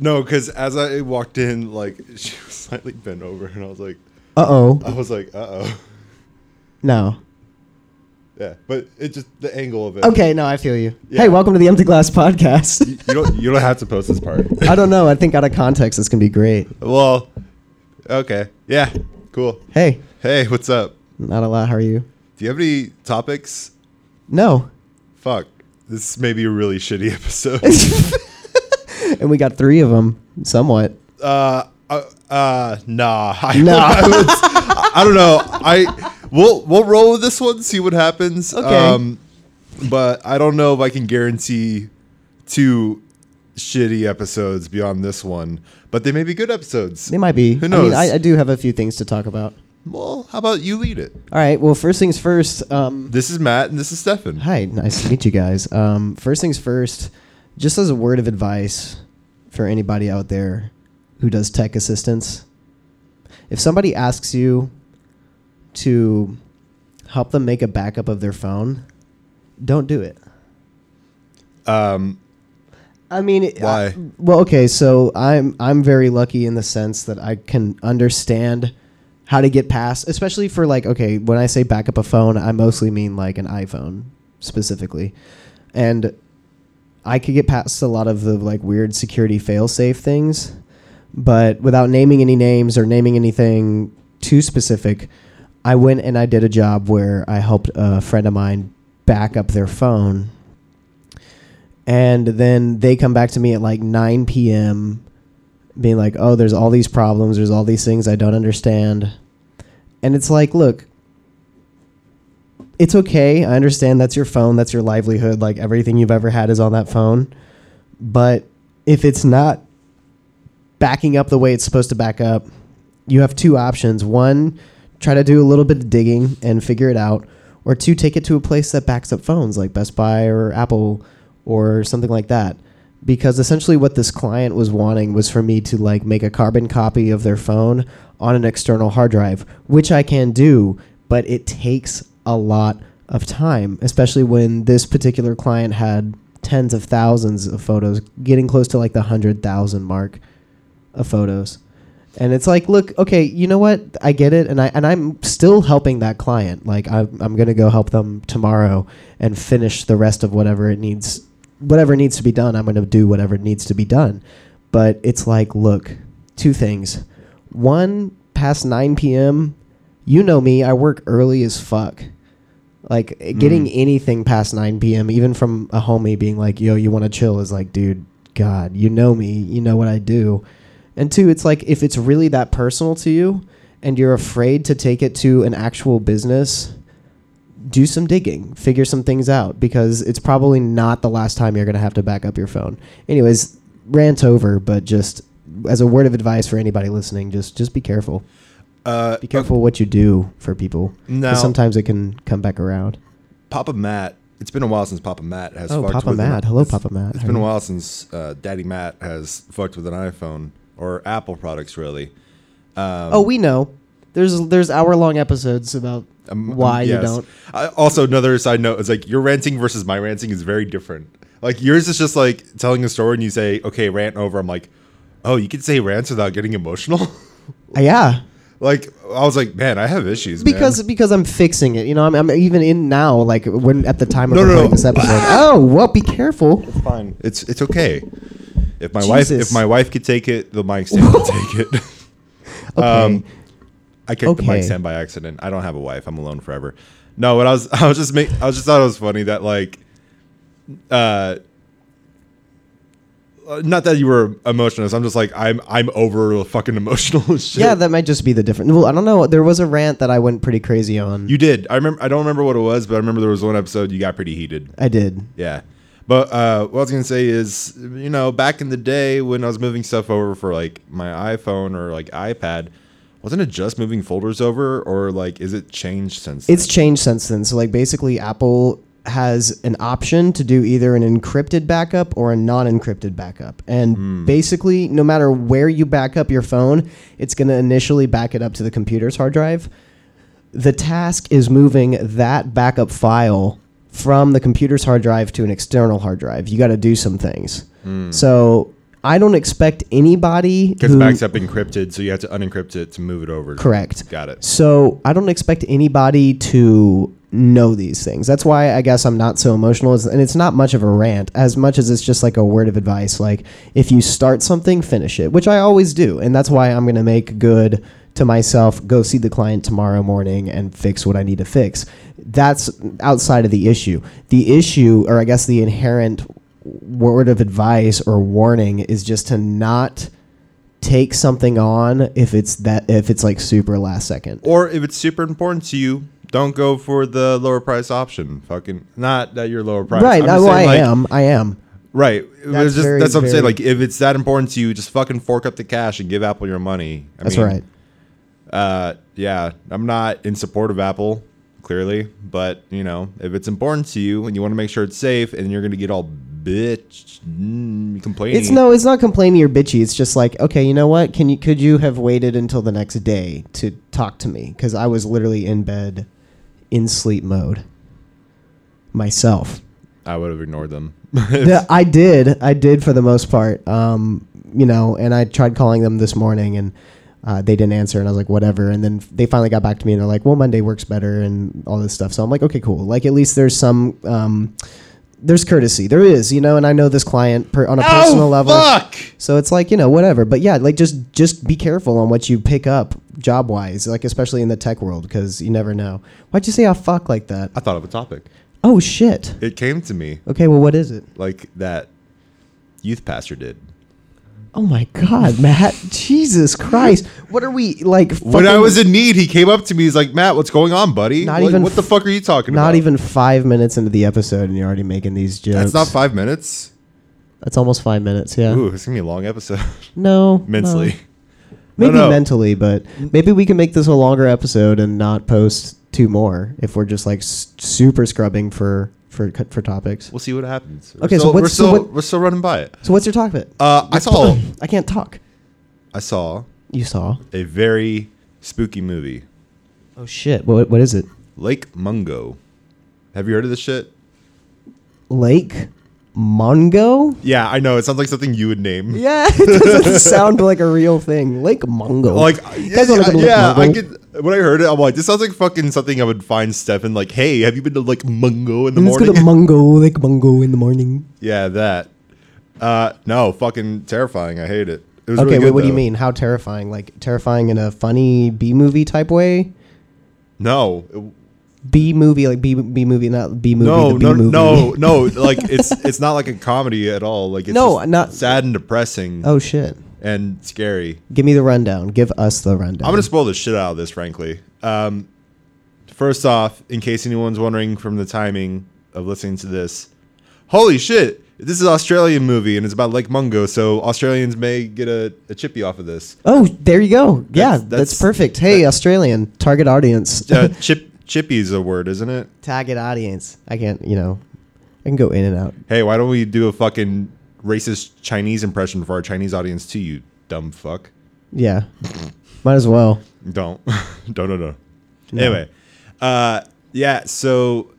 No, because as I walked in, like she was slightly bent over, and I was like, Uh oh. I was like, uh oh, No. yeah. But it just the angle of it. Okay, no, I feel you. Yeah. Hey, welcome to the Empty Glass Podcast. You, you don't. You don't have to post this part. I don't know. I think out of context, this gonna be great. well, okay, yeah, cool. Hey, Hey, what's up? not a lot. How are you? Do you have any topics? No. Fuck, this may be a really shitty episode. And we got three of them, somewhat. uh, uh, uh, nah. I, Nah. I, was- I don't know. I we'll we'll roll with this one, see what happens. Okay. Um, but I don't know if I can guarantee two shitty episodes beyond this one. But they may be good episodes. They might be. Who I knows? mean, I, I do have a few things to talk about. Well, how about you lead it? All right. Well, first things first. Um, This is Matt and this is Stefan. hi, nice to meet you guys. Um, first things first, just as a word of advice for anybody out there who does tech assistance, if somebody asks you to help them make a backup of their phone, don't do it. Um, I mean, Why? I- well, okay, so I'm I'm very lucky in the sense that I can understand how to get past, especially for like, okay, when I say backup a phone, I mostly mean like an iPhone specifically, and I could get past a lot of the like weird security fail-safe things, but without naming any names or naming anything too specific, I went and I did a job where I helped a friend of mine back up their phone and then they come back to me at like 9 p.m. being like, "Oh, there's all these problems, there's all these things I don't understand." And it's like, "Look, it's okay. I understand that's your phone, that's your livelihood, like everything you've ever had is on that phone. But if it's not backing up the way it's supposed to back up, you have two options. One, try to do a little bit of digging and figure it out, or two, take it to a place that backs up phones like Best Buy or Apple or something like that. Because essentially, what this client was wanting was for me to like make a carbon copy of their phone on an external hard drive, which I can do, but it takes a lot of time, especially when this particular client had tens of thousands of photos, getting close to like the hundred thousand mark of photos. And it's like, look, okay, you know what? I get it, and I and I'm still helping that client. Like I'm I'm gonna go help them tomorrow and finish the rest of whatever it needs, whatever needs to be done. I'm gonna do whatever needs to be done. But it's like, look, two things. One, past 9 p.m. You know me. I work early as fuck. Like getting Mm. anything past 9 p.m. even from a homie being like, "Yo, you want to chill?" is like, dude, God, you know me. You know what I do. And two, it's like if it's really that personal to you and you're afraid to take it to an actual business, do some digging, figure some things out because it's probably not the last time you're going to have to back up your phone. Anyways, rant over, but just as a word of advice for anybody listening, just just be careful. Uh, Be careful what you do for people. Now, sometimes it can come back around. Papa Matt. It's been a while since Papa Matt has. Oh, fucked Papa with an- Matt. Hello, Papa Matt. It's How been a while since uh, Daddy Matt has fucked with an iPhone or Apple products, really. Um, Oh, we know. There's there's hour long episodes about um, um, why you don't. I, also, another side note is like your ranting versus my ranting is very different. Like yours is just like telling a story and you say, "Okay, rant over." I'm like, "Oh, you can say rants without getting emotional." Uh, yeah, like I was like, "Man, I have issues." because man. because I'm fixing it. You know, I'm, I'm even in now. Like when at the time of No, no, recording no. this episode. oh, well, be careful. it's fine. It's it's okay. If my wife if my wife could take it, the mic stand can take it. Okay. Um, I kicked the Okay. mic stand by accident. I don't have a wife. I'm alone forever. No, what I was I was just make I was just thought it was funny that like uh uh, not that you were emotionless. I'm just like I'm I'm over fucking emotional shit. yeah, that might just be the difference. Well, I don't know. There was a rant that I went pretty crazy on. you did. I remember I don't remember what it was, but I remember there was one episode you got pretty heated. I did. Yeah. But uh, what I was gonna say is, you know, back in the day when I was moving stuff over for like my iPhone or like iPad, wasn't it just moving folders over, or like is it changed since? It's then? changed since then. So like basically, Apple has an option to do either an encrypted backup or a non-encrypted backup. And hmm. basically, no matter where you back up your phone, it's going to initially back it up to the computer's hard drive. The task is moving that backup file from the computer's hard drive to an external hard drive. You got to do some things. Hmm. So I don't expect anybody Because who the backup encrypted, so you have to unencrypt it to move it over. correct. Got it. So I don't expect anybody to know these things. That's why I guess I'm not so emotional. And it's not much of a rant as much as it's just like a word of advice. Like if you start something, finish it, which I always do. And that's why I'm going to make good to myself, go see the client tomorrow morning and fix what I need to fix. That's outside of the issue. The issue, or I guess the inherent word of advice or warning is just to not take something on if it's that if it's like super last second. Or if it's super important to you, don't go for the lower price option. Fucking not that you're lower price. Right. No, just I like, am. I am. Right. That's just, very, that's what I'm saying. Like, if it's that important to you, just fucking fork up the cash and give Apple your money. I That's mean, right. Uh, yeah, I'm not in support of Apple, clearly, but you know, if it's important to you and you want to make sure it's safe, and you're gonna get all bitch mm, complaining, It's no, it's not complaining or bitchy. It's just like, okay, you know what? Can you could you have waited until the next day to talk to me? Because I was literally in bed, in sleep mode. Myself. I would have ignored them. Yeah, I did. I did for the most part. Um, you know, and I tried calling them this morning and uh, they didn't answer, and I was like, whatever. And then they finally got back to me and they're like, well, Monday works better and all this stuff. So I'm like, okay, cool. Like at least there's some. Um, there's courtesy. There is, you know, and I know this client per, on a personal level. Oh, fuck! So it's like, you know, whatever. But yeah, like just just be careful on what you pick up job wise, like especially in the tech world, because you never know. Why'd you say "ah fuck" like that? I thought of a topic. Oh shit. It came to me Okay, well, what is it? like that youth pastor did. Oh my god, Matt! Jesus Christ! What are we like? When I fucking- was in need, he came up to me. He's like, "Matt, what's going on, buddy? Not What- even what the f- fuck are you talking about? not even five minutes into the episode, and you're already making these jokes. That's not five minutes. That's almost five minutes. Yeah. Ooh, it's gonna be a long episode. No. Mentally. no. Maybe no. mentally, but maybe we can make this a longer episode and not post two more if we're just like s- super scrubbing for for for topics. We'll see what happens. We're Okay, so still, we're what's- so still what- we're still running by it. So what's your topic? Uh, I saw I can't talk. I saw You saw? a very spooky movie, Oh shit! What what is it? Lake Mungo. Have you heard of this shit? Lake Mungo? Yeah, I know. It sounds like something you would name. Yeah, it doesn't sound like a real thing. Lake Mungo. Like, yeah, guys wanna go to Lake yeah, I. When I heard it, I'm like, this sounds like fucking something I would find Stefan like, hey, have you been to like Mongo in the Let's go morning? to Mongo, Lake Mungo in the morning. yeah, that. Uh, no, fucking terrifying. I hate it. It was Okay, really wait, good, what do you mean? How terrifying? Like terrifying in a funny B movie type way? No, it- B movie, like B B movie, not B movie. no, no, movie. no, no. Like it's it's not like a comedy at all. Like it's No, not- sad and depressing Oh shit! and scary. Give me the rundown. Give us the rundown. I'm gonna spoil the shit out of this, frankly. Um, first off, in case anyone's wondering from the timing of listening to this, holy shit! This is an Australian movie and it's about Lake Mungo, so Australians may get a, a chippy off of this. Oh, there you go. yeah, That's- that's, that's- perfect. Hey, Australian target audience. Uh, chip chippy is a word, isn't it? target audience. I can't. You know, I can go in and out. Hey, why don't we do a fucking racist Chinese impression for our Chinese audience too? You dumb fuck. Yeah, might as well. Don't. don't, don't, don't. No. Anyway, uh, yeah. So,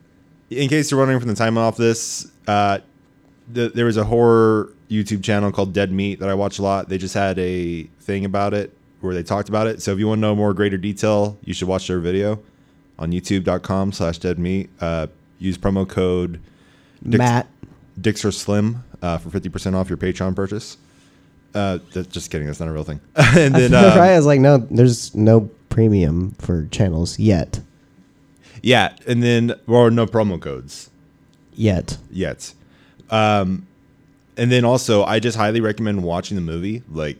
in case you're wondering from the time off this, uh, the, there was a horror YouTube channel called Dead Meat that I watch a lot. They just had a thing about it where they talked about it. So, if you want to know more greater detail, you should watch their video on youtube.com slash dead meat. Uh, use promo code Dix- Matt. Dixer Slim uh, for 50% off your Patreon purchase. Uh, that's just kidding. That's not a real thing. and then, I, um, I was like, no, there's no premium for channels yet. Yeah, and then or no promo codes Yet. yet. Um, and then also, I just highly recommend watching the movie. Like,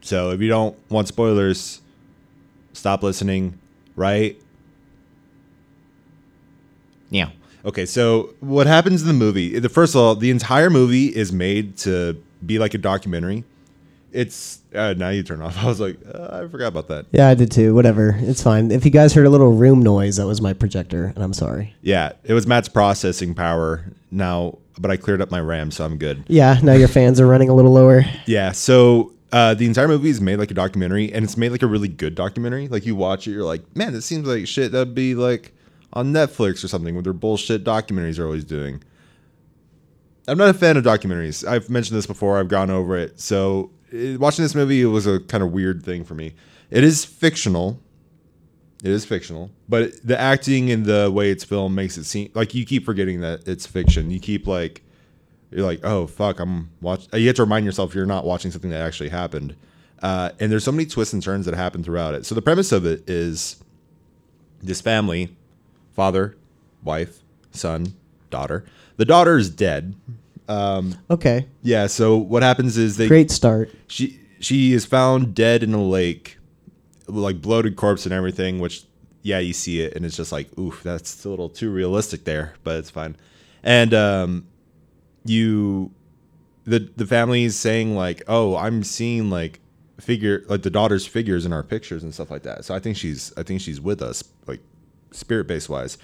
so if you don't want spoilers, stop listening. Right? Yeah. Okay, so what happens in the movie? The first of all, the entire movie is made to be like a documentary. It's uh, now you turn off. I was like, uh, I forgot about that. Yeah, I did too. Whatever. It's fine. If you guys heard a little room noise, that was my projector, and I'm sorry. Yeah, it was Matt's processing power now, but I cleared up my RAM, so I'm good. Yeah, now your fans are running a little lower. Yeah, so uh, the entire movie is made like a documentary, and it's made like a really good documentary. Like you watch it, you're like, man, this seems like shit that'd be like on Netflix or something with their bullshit documentaries they're always doing. I'm not a fan of documentaries. I've mentioned this before. I've gone over it. So eh, watching this movie, it was a kind of weird thing for me. It is fictional. It is fictional, but the acting and the way it's filmed makes it seem like you keep forgetting that it's fiction. You keep like you're like, oh fuck, I'm watch. You have to remind yourself you're not watching something that actually happened. Uh, and there's so many twists and turns that happen throughout it. So the premise of it is this family, father, wife, son, daughter. The daughter is dead. Okay. Yeah. So what happens is they Great start. she she is found dead in a lake, like bloated corpse and everything. Which yeah, you see it and it's just like oof, that's a little too realistic there, but it's fine. And um, you the the family is saying like, oh, I'm seeing like figure like the daughter's figures in our pictures and stuff like that. So I think she's I think she's with us spirit base wise.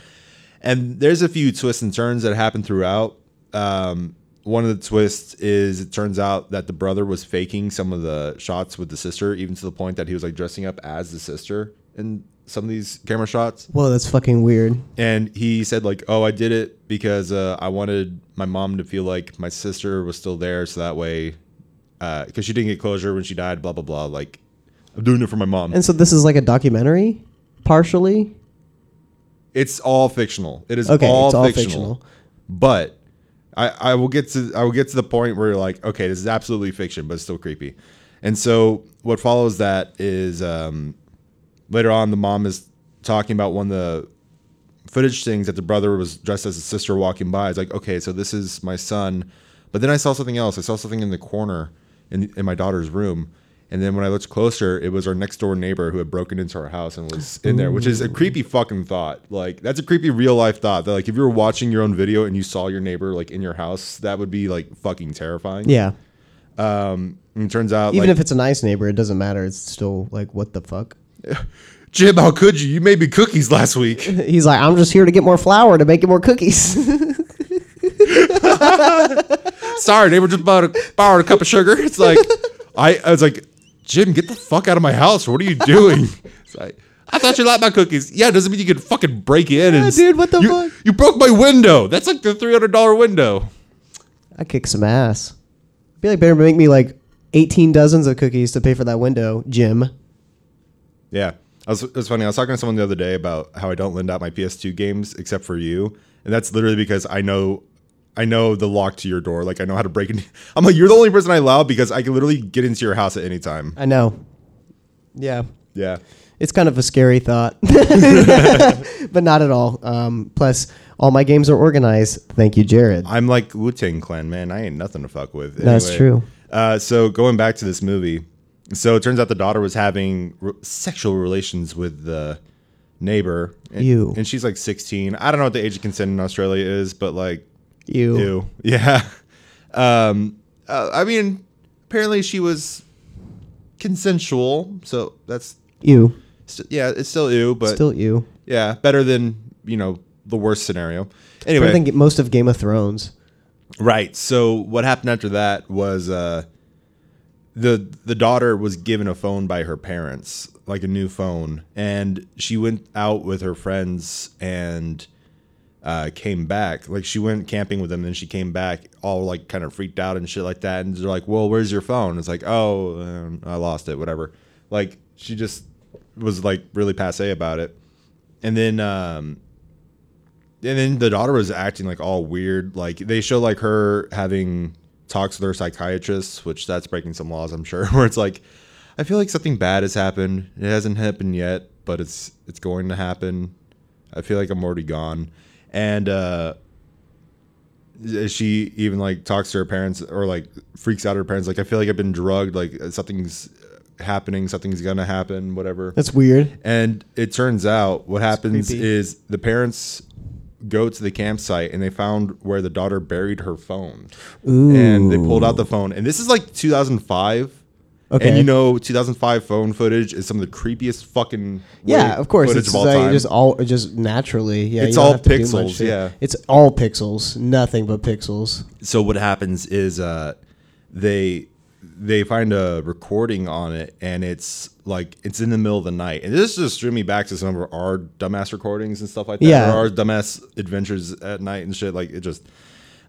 And there's a few twists and turns that happen throughout. Um, one of the twists is it turns out that the brother was faking some of the shots with the sister, even to the point that he was like dressing up as the sister in some of these camera shots. Whoa, that's fucking weird. And he said like, "Oh, I did it because uh, I wanted my mom to feel like my sister was still there, so that way, because she didn't get closure when she died. Blah blah blah. Like, I'm doing it for my mom. And so this is like a documentary, partially. It's all fictional. It is Okay, all, it's all fictional. fictional. But I, I will get to I will get to the point where you're like, okay, this is absolutely fiction, but it's still creepy. And so what follows that is um, later on the mom is talking about one of the footage things that the brother was dressed as a sister walking by. It's like, okay, so this is my son. But then I saw something else. I saw something in the corner in, in my daughter's room. And then when I looked closer, it was our next door neighbor who had broken into our house and was in there, which is a creepy fucking thought. Like that's a creepy real life thought. That like if you were watching your own video and you saw your neighbor like in your house, that would be like fucking terrifying. Yeah. Um, and it turns out Even like, if it's a nice neighbor, it doesn't matter. It's still like, what the fuck? Jim, how could you? You made me cookies last week. He's like, I'm just here to get more flour to make it more cookies. Sorry, neighbor just bought a, borrowed a cup of sugar. It's like I, I was like, Jim, get the fuck out of my house. What are you doing? It's like, I thought you liked my cookies. Yeah, it doesn't mean you can fucking break in and dude, what the you, fuck? You broke my window. That's like the three hundred dollar window. I kick some ass. I feel like better make me like 18 dozens of cookies to pay for that window, Jim. Yeah. I was, it was funny. I was talking to someone the other day about how I don't lend out my PS2 games except for you, and that's literally because I know, I know the lock to your door. Like I know how to break it. I'm like, you're the only person I allow because I can literally get into your house at any time. I know. Yeah. Yeah. It's kind of a scary thought, but not at all. Um, plus, all my games are organized. Thank you, Jared. I'm like Wu Tang Clan, man. I ain't nothing to fuck with. That's true. Uh, so going back to this movie, so it turns out the daughter was having re- sexual relations with the neighbor. And, Ew. And she's like 16. I don't know what the age of consent in Australia is, but like, You. ew. Yeah. Um, uh, I mean, apparently she was consensual, so that's You. st- yeah, it's still ew, but Still you. yeah, better than you know the worst scenario. Anyway, Better than most of Game of Thrones. Right. So what happened after that was uh, the the daughter was given a phone by her parents, like a new phone, and she went out with her friends and uh, came back. Like she went camping with them, and she came back all like kind of freaked out and shit like that. And they're like, "Well, where's your phone?" It's like, "Oh, um, I lost it. Whatever." Like she just was like really passe about it, and then. Um, and then the daughter was acting like all weird. Like they show like her having talks with her psychiatrist, which that's breaking some laws, I'm sure. Where it's like, I feel like something bad has happened. It hasn't happened yet, but it's it's going to happen. I feel like I'm already gone. And uh she even like talks to her parents or like freaks out her parents like I feel like I've been drugged like something's happening something's gonna happen whatever That's weird. and it turns out what happens creepy. is the parents go to the campsite and they found where the daughter buried her phone. Ooh. And they pulled out the phone. And this is like 2005. Okay. And you know, 2005 phone footage is some of the creepiest fucking Yeah, of course. footage It's of all like time. just all just naturally. Yeah, It's you don't all have to do much pixels, to it. yeah. it's all pixels. Nothing but pixels. so what happens is uh, they they find a recording on it and it's like it's in the middle of the night and this just drew me back to some of our dumbass recordings and stuff like that Yeah. or our dumbass adventures at night and shit like it just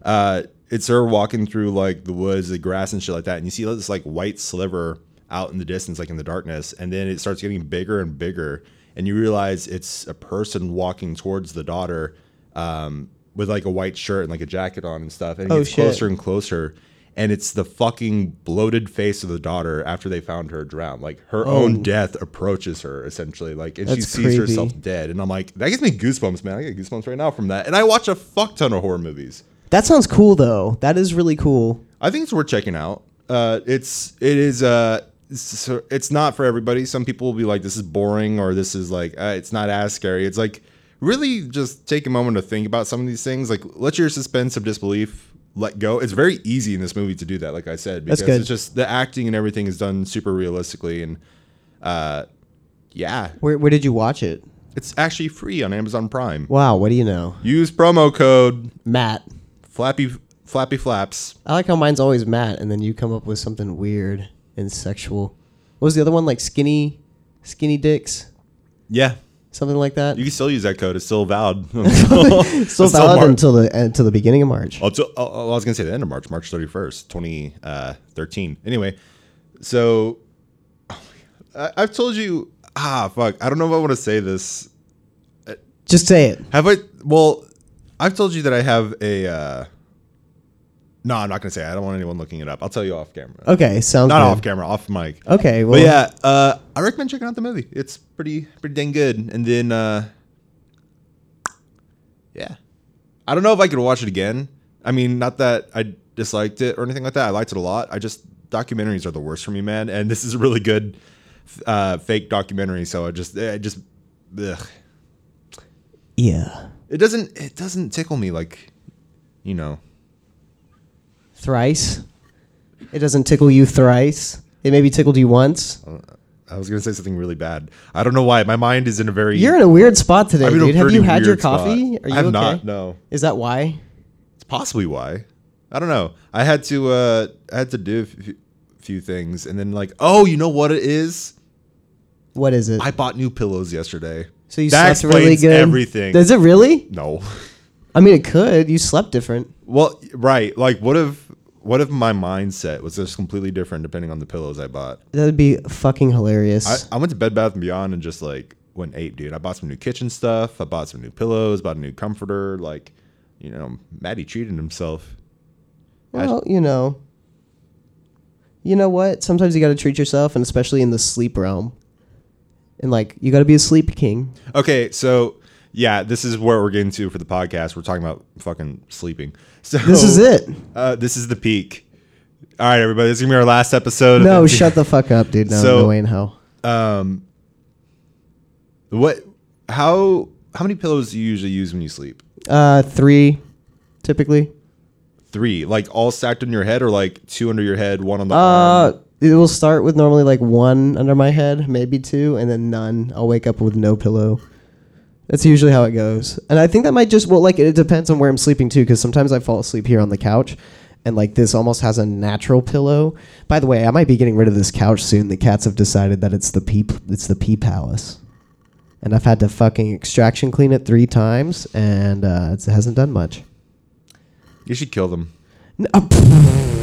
uh it's her walking through like the woods, the grass and shit like that, and you see this like white sliver out in the distance, like in the darkness, and then it starts getting bigger and bigger, and you realize it's a person walking towards the daughter, um, with like a white shirt and like a jacket on and stuff, and it Oh, gets shit. closer and closer. And it's the fucking bloated face of the daughter after they found her drowned. Like her own death approaches her essentially. Like and she Oh. Sees creepy. herself dead. And I'm like, that gives me goosebumps, man. I get goosebumps right now from that. And I watch a fuck ton of horror movies. That sounds cool though. That is really cool. I think it's worth checking out. Uh, it's it is uh, it's, it's not for everybody. Some people will be like, this is boring, or this is like, uh, it's not as scary. It's like really just take a moment to think about some of these things. Like let your suspense of disbelief let go. It's very easy in this movie to do that. Like I said, because That's good. it's just the acting and everything is done super realistically, and uh, yeah, Where where did you watch it? it's actually free on Amazon Prime. Wow, what do you know? Use promo code Matt. Flappy Flappy Flaps. I like how mine's always Matt and then you come up with something weird and sexual. What was the other one? Like skinny skinny dicks? Yeah, Something like that? You can still use that code. It's still valid. Still valid until the until the beginning of March. Up to- oh, oh, I was gonna say the end of March, March thirty first, twenty thirteen. Anyway, so I, I've told you. Ah, fuck. I don't know if I want to say this. Just say it. Have I? Well, I've told you that I have a. Uh, no, I'm not gonna say. It. I don't want anyone looking it up. I'll tell you off camera. Okay, sounds Not good. off camera, off mic. Okay, well But yeah, uh, I recommend checking out the movie. It's pretty pretty dang good. And then uh, yeah. I don't know if I could watch it again. I mean, not that I disliked it or anything like that. I liked it a lot. I just documentaries are the worst for me, man. And this is a really good uh, fake documentary. So I just I just ugh. Yeah. It doesn't it doesn't tickle me like you know. Thrice. It doesn't tickle you thrice. It maybe tickled you once. I was gonna say something really bad. I don't know why. My mind is in a very. You're in a weird spot today, I'm in a dude. Have pretty you had your weird spot. coffee? Are you I have okay? not. No. Is that why? It's possibly why. I don't know. I had to uh I had to do a few, few things and then like, oh, you know what it is? What is it? I bought new pillows yesterday. So you that slept really explains good. everything. Does it really? no. I mean, it could. You slept different. Well, right. Like what if what if my mindset was just completely different depending on the pillows I bought? That'd be fucking hilarious. I, I went to Bed Bath and Beyond and just like went ape, dude. I bought some new kitchen stuff. I bought some new pillows, bought a new comforter, like you know, Maddie treated himself. well, you know. You know what? Sometimes you got to treat yourself, and especially in the sleep realm. And like, you got to be a sleep king. Okay, so yeah, this is where we're getting to for the podcast. We're talking about fucking sleeping. So This is it. Uh, this is the peak. All right, everybody. This is gonna be our last episode. No, shut the fuck up, dude. No, So- no way in hell. Um, what? How? How many pillows do you usually use when you sleep? Uh, three, typically. Three, like all stacked on your head, or like two under your head, one on the Uh, arm? It will start with normally like one under my head, maybe two, and then none. I'll wake up with no pillow. That's usually how it goes. And I think that might just well, like it depends on where I'm sleeping too, because sometimes I fall asleep here on the couch, and like this almost has a natural pillow. By the way, I might be getting rid of this couch soon. The cats have decided that it's the pee, it's the pee palace, and I've had to fucking extraction clean it three times, and uh, it hasn't done much. You should kill them. N- uh,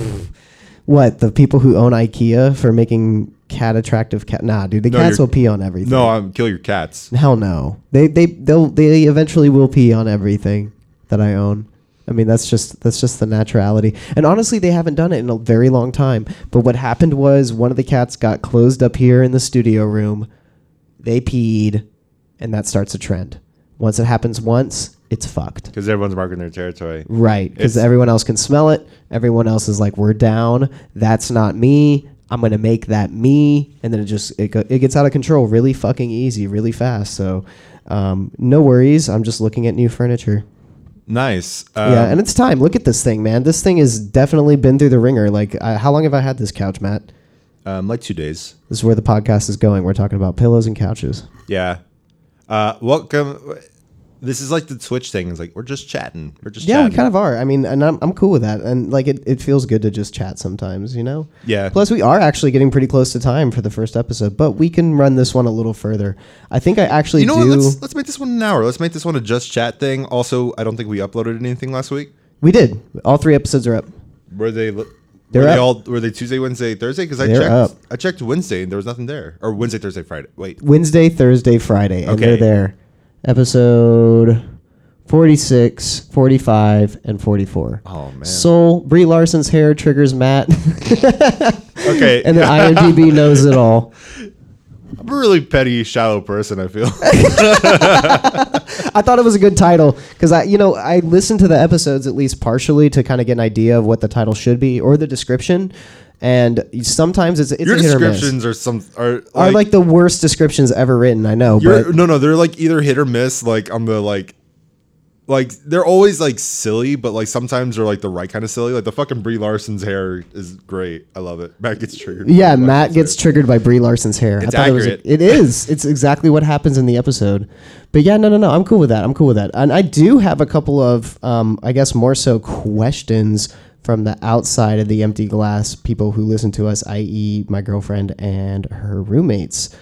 What the people who own IKEA for making cat attractive cat? Nah, dude, the No, cats you're- will pee on everything. No, I'm kill your cats. hell no. They they they'll they eventually will pee on everything that I own. I mean that's just that's just the naturality. And honestly, they haven't done it in a very long time. But what happened was one of the cats got closed up here in the studio room. They peed, and that starts a trend. Once it happens once, it's fucked. Because everyone's marking their territory. Right, because everyone else can smell it. Everyone else is like, "We're down. That's not me. I'm gonna make that me." And then it just it, go, it gets out of control really fucking easy, really fast. So, um, no worries. I'm just looking at new furniture. Nice. Um, yeah, and it's time. Look at this thing, man. This thing has definitely been through the ringer. Like, uh, how long have I had this couch, Matt? um, like two days. This is where the podcast is going. We're talking about pillows and couches. Yeah. Uh, welcome. This is like the Twitch thing. It's like we're just chatting. We're just Yeah, chatting. we kind of are. I mean, and I'm, I'm cool with that. And like, it, it feels good to just chat sometimes, you know? Yeah. Plus, we are actually getting pretty close to time for the first episode, but we can run this one a little further. I think I actually You know do. what? Let's let's make this one an hour. Let's make this one a just chat thing. Also, I don't think we uploaded anything last week. We did. All three episodes are up. Were they? Were They're they up. all? Were they Tuesday, Wednesday, Thursday? Because I They're checked. up. I checked Wednesday and there was nothing there. Or Wednesday, Thursday, Friday. Wait. Wednesday, Thursday, Friday, and they're there. Episode 46, 45, and 44. Oh man. Soul, Brie Larson's hair triggers Matt. okay. and then IMDb knows it all. I'm a really petty, shallow person. I feel. I thought it was a good title because I, you know, I listened to the episodes at least partially to kind of get an idea of what the title should be or the description. And sometimes it's it's Your a hit or miss. descriptions are some are like, are like the worst descriptions ever written. I know, but no no they're like either hit or miss. Like on the like. Like they're always like silly, but like sometimes they're like the right kind of silly. Like the fucking Brie Larson's hair is great. I love it. Matt gets triggered. yeah, Matt gets hair. triggered by Brie Larson's hair. It's I thought it was. accurate. It is. It's exactly what happens in the episode. But yeah, no, no, no. I'm cool with that. I'm cool with that. And I do have a couple of, um, I guess, more so questions from the outside of the empty glass people who listen to us, i.e., my girlfriend and her roommates.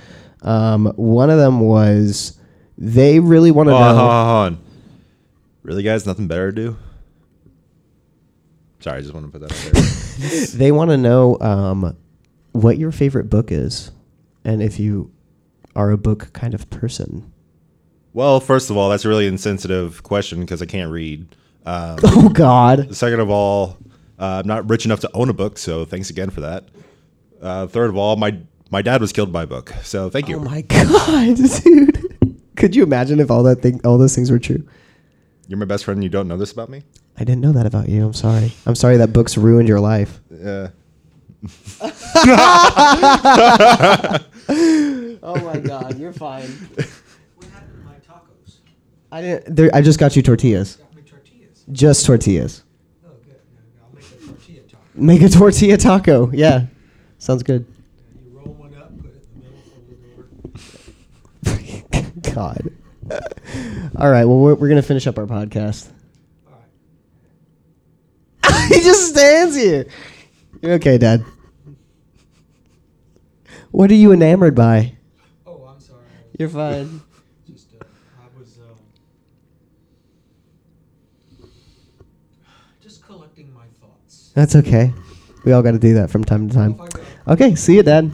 Um, one of them was they really want to Oh, know. hold on, on. Really, guys, nothing better to do. Sorry, I just want to put that out there. They want to know um, what your favorite book is, and if you are a book kind of person. well, first of all, that's a really insensitive question because I can't read. Um, Oh God. second of all, uh, I'm not rich enough to own a book, so thanks again for that. Uh, third of all, my my dad was killed by a book, so thank you. Oh my god, dude! Could you imagine if all that thing, all those things were true? You're my best friend. and You don't know this about me. I didn't know that about you. I'm sorry. I'm sorry that books ruined your life. Yeah. Oh my god, you're fine. What happened to my tacos? I didn't. There, I just got you tortillas. Got me tortillas. Just tortillas. Oh, good. Now, I'll make a tortilla taco. Make a tortilla taco. Yeah, sounds good. You roll one up, put it in the middle, fold it over. God. All right. Well, we're, we're gonna finish up our podcast. All right. he just stands here. You're okay, Dad. What are you enamored by? Oh, I'm sorry. You're fine. Just, uh, I was um, just collecting my thoughts. That's okay. We all got to do that from time to time. Okay. See you, Dad.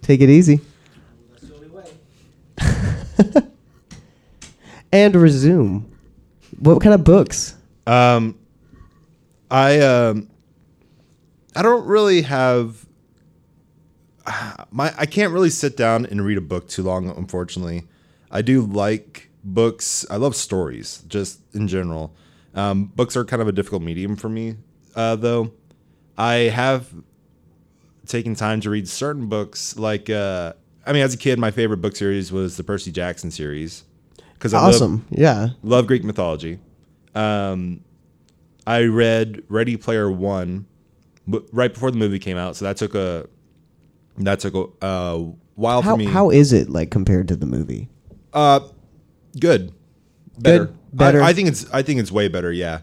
Take it easy. And resume. What kind of books? Um, I um, I don't really have my. I can't really sit down and read a book too long. Unfortunately, I do like books. I love stories, just in general. Um, books are kind of a difficult medium for me, uh, though. I have taken time to read certain books. Like, uh, I mean, as a kid, my favorite book series was the Percy Jackson series because I love- Awesome. Yeah. love Greek mythology. Um, I read Ready Player One right before the movie came out, so that took a that took a uh, while How for me. how is it like compared to the movie? Uh, good, better, Good? Better? I, I think it's I think it's way better. Yeah.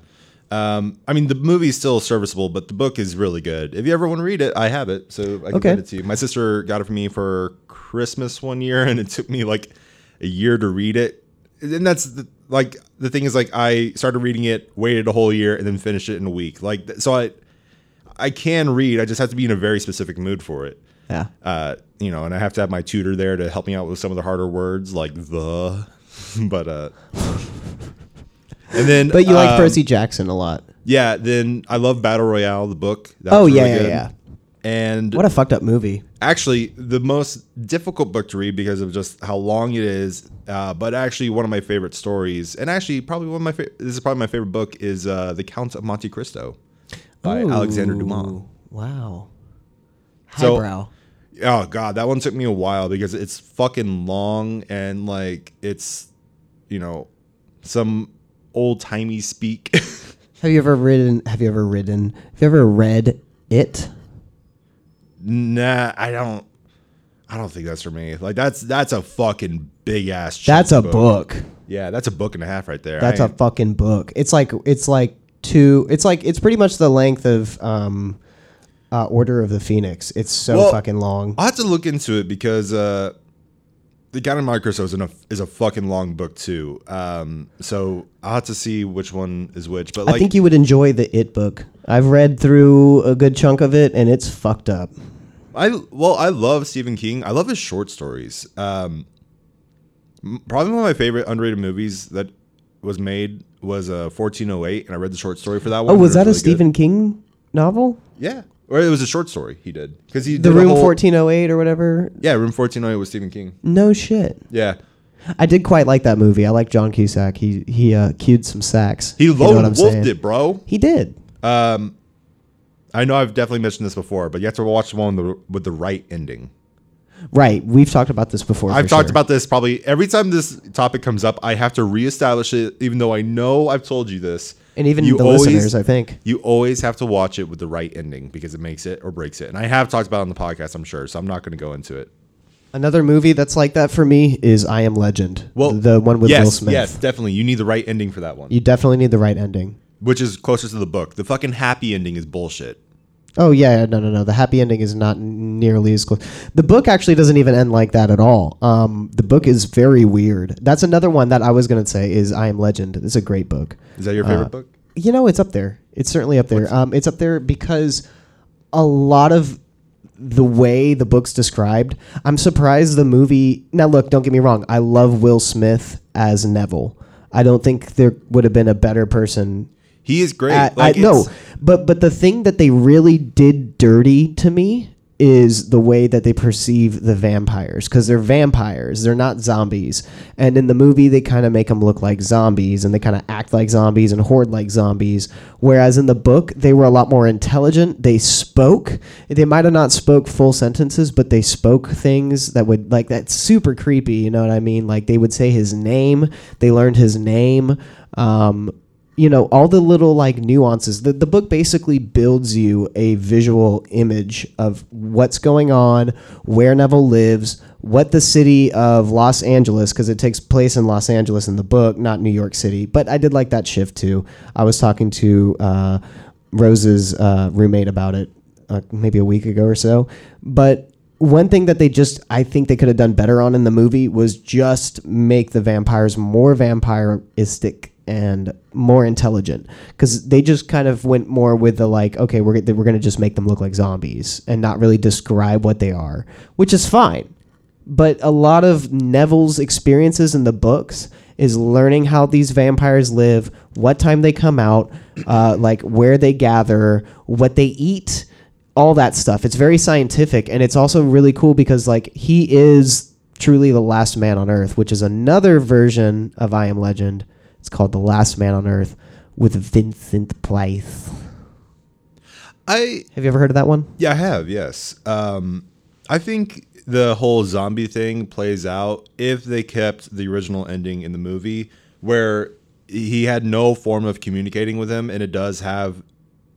Um, I mean, the movie is still serviceable, but the book is really good. If you ever want to read it, I have it, so I can Okay. get it to you. My sister got it for me for Christmas one year, and it took me like a year to read it. And that's the, like the thing is like I started reading it, waited a whole year, and then finished it in a week. Like so, I I can read. I just have to be in a very specific mood for it Yeah. uh, you know, and I have to have my tutor there to help me out with some of the harder words like the, but uh, and then But you like um, Percy Jackson a lot. yeah. Then I love Battle Royale, the book. That Oh was yeah, really yeah, good. yeah. And What a fucked up movie. actually, the most difficult book to read because of just how long it is. Uh, but actually, one of my favorite stories, and actually, probably one of my fa- this is probably my favorite book is uh, The Count of Monte Cristo by Alexander Dumas. Ooh, Wow. So- Highbrow. Oh god, that one took me a while because it's fucking long and like it's you know some old timey speak. have you ever ridden? Have you ever ridden? Have you ever read it? nah, I don't. I don't think that's for me. Like that's that's a fucking big ass. That's a book. Yeah, that's a book and a half right there. That's a fucking book. It's like it's like two. It's like it's pretty much the length of um, uh, Order of the Phoenix. It's so Well, fucking long. I'll have to look into it because uh, the of Monte Cristo is, in a, is a fucking long book too. Um, so I'll have to see which one is which. But like, I think you would enjoy the It book. I've read through a good chunk of it, and it's fucked up. I well, I love Stephen King. I love his short stories. Um, probably one of my favorite underrated movies that was made was uh, 1408, and I read the short story for that one. Oh, was that it a really good. Stephen King novel? Yeah, or it was a short story he did because he The did a Room whole- 1408 or whatever? Yeah, Room 1408 was Stephen King. No shit. Yeah, I did quite like that movie. I like John Cusack. He he uh, cued some sax. he You know lone I'm wolfed saying? it, bro. He did. Um, I know I've definitely mentioned this before, but you have to watch the one with the, with the right ending. Right. We've talked about this before. I've for talked sure. about this probably every time this topic comes up. I have to reestablish it, even though I know I've told you this. And even you the always- listeners, I think. You always have to watch it with the right ending because it makes it or breaks it. And I have talked about it on the podcast, I'm sure, so I'm not going to go into it. Another movie that's like that for me is I Am Legend. Well, the one with yes, Will Smith. yes, definitely. You need the right ending for that one, You definitely need the right ending. which is closer to the book. The fucking happy ending is bullshit. Oh yeah, no, no, no. The happy ending is not nearly as close. The book actually doesn't even end like that at all. Um, the book is very weird. That's another one that I was gonna say is I Am Legend. It's a great book. Is that your favorite Uh, book? You know, it's up there. It's certainly up there. Um, it's up there because a lot of the way the book's described, I'm surprised the movie. Now, look, don't get me wrong. I love Will Smith as Neville. I don't think there would have been a better person He is great. at- like, I, no, but but the thing that they really did dirty to me is the way that they perceive the vampires because they're vampires. They're not zombies. And in the movie they kind of make them look like zombies and they kind of act like zombies and hoard like zombies. Whereas in the book they were a lot more intelligent. They spoke. They might have not spoke full sentences but they spoke things that would like that's super creepy you know what i mean? Like they would say his name. They learned his name. Um, you know all the little like nuances. The, the book basically builds you a visual image of what's going on where neville lives what the city of los angeles because it takes place in los angeles in the book not new york city. But i did like that shift too. I was talking to uh, rose's uh, roommate about it uh, maybe a week ago or so. But one thing that they just I think they could have done better on in the movie was just make the vampires more vampiristic and more intelligent because they just kind of went more with the like okay we're we're gonna just make them look like zombies and not really describe what they are which is fine but a lot of Neville's experiences in the books is learning how these vampires live, what time they come out, uh, like where they gather, what they eat, all that stuff. It's very scientific, and it's also really cool because like he is truly the last man on Earth, which is another version of I Am Legend. It's called The Last Man on Earth with Vincent Price. I Have you ever heard of that one? Yeah, I have. Yes. Um, I think the whole zombie thing plays out if they kept the original ending in the movie, where he had no form of communicating with him, and it does have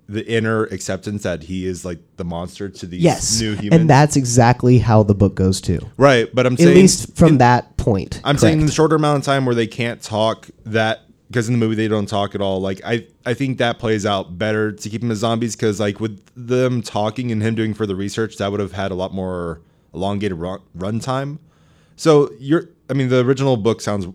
the inner acceptance that he is like the monster to these Yes, new humans. and that's exactly how the book goes too. right. But I'm At least from in- that point. I'm saying in the shorter amount of time where they can't talk that because in the movie they don't talk at all. Like I, I think that plays out better to keep them as zombies because like with them talking and him doing further research, that would have had a lot more elongated run, run time. So you're, I mean, the original book sounds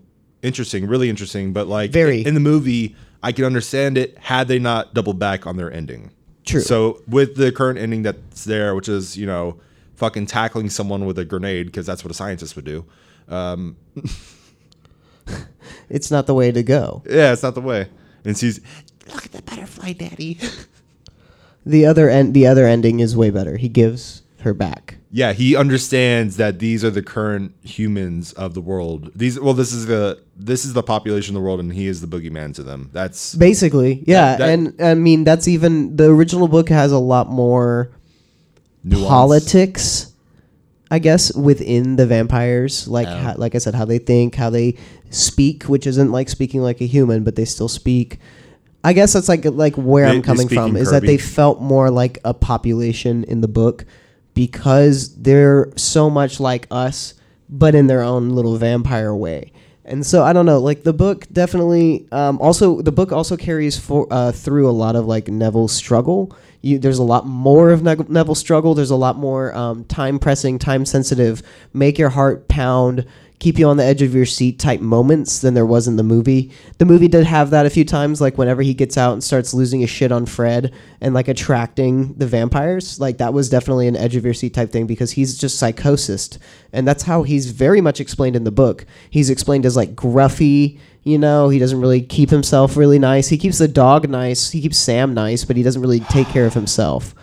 interesting, really interesting, but like Very. in the movie, I can understand it had they not doubled back on their ending. True. So with the current ending that's there, which is you know fucking tackling someone with a grenade because that's what a scientist would do. Um, it's not the way to go. Yeah, it's not the way. And she's look at the butterfly, daddy. The other end, the other ending is way better. He gives her back. yeah, he understands that these are the current humans of the world. These, well, this is the this is the population of the world, and he is the boogeyman to them. That's Basically, yeah, that- and I mean that's even the original book has a lot more nuance. politics, I guess, within the vampires. Like, Oh. how, like I said, how they think, how they speak, which isn't like speaking like a human, but they still speak. I guess that's like like where They- I'm coming from in is that they felt more like a population in the book because they're so much like us, but in their own little vampire way. And so I don't know, like the book definitely. Um, also, the book also carries for uh, through a lot of like Neville's struggle. You, there's a lot more of Neville's struggle. There's a lot more um, time pressing, time sensitive. Make your heart pound. Keep you on the edge of your seat type moments than there was in the movie. The movie did have that a few times, like whenever he gets out and starts losing his shit on Fred and like attracting the vampires. Like that was definitely an edge of your seat type thing because he's just psychosis, and that's how he's very much explained in the book. He's explained as like gruffy. You know, he doesn't really keep himself really nice. He keeps the dog nice. He keeps Sam nice, but he doesn't really take care of himself.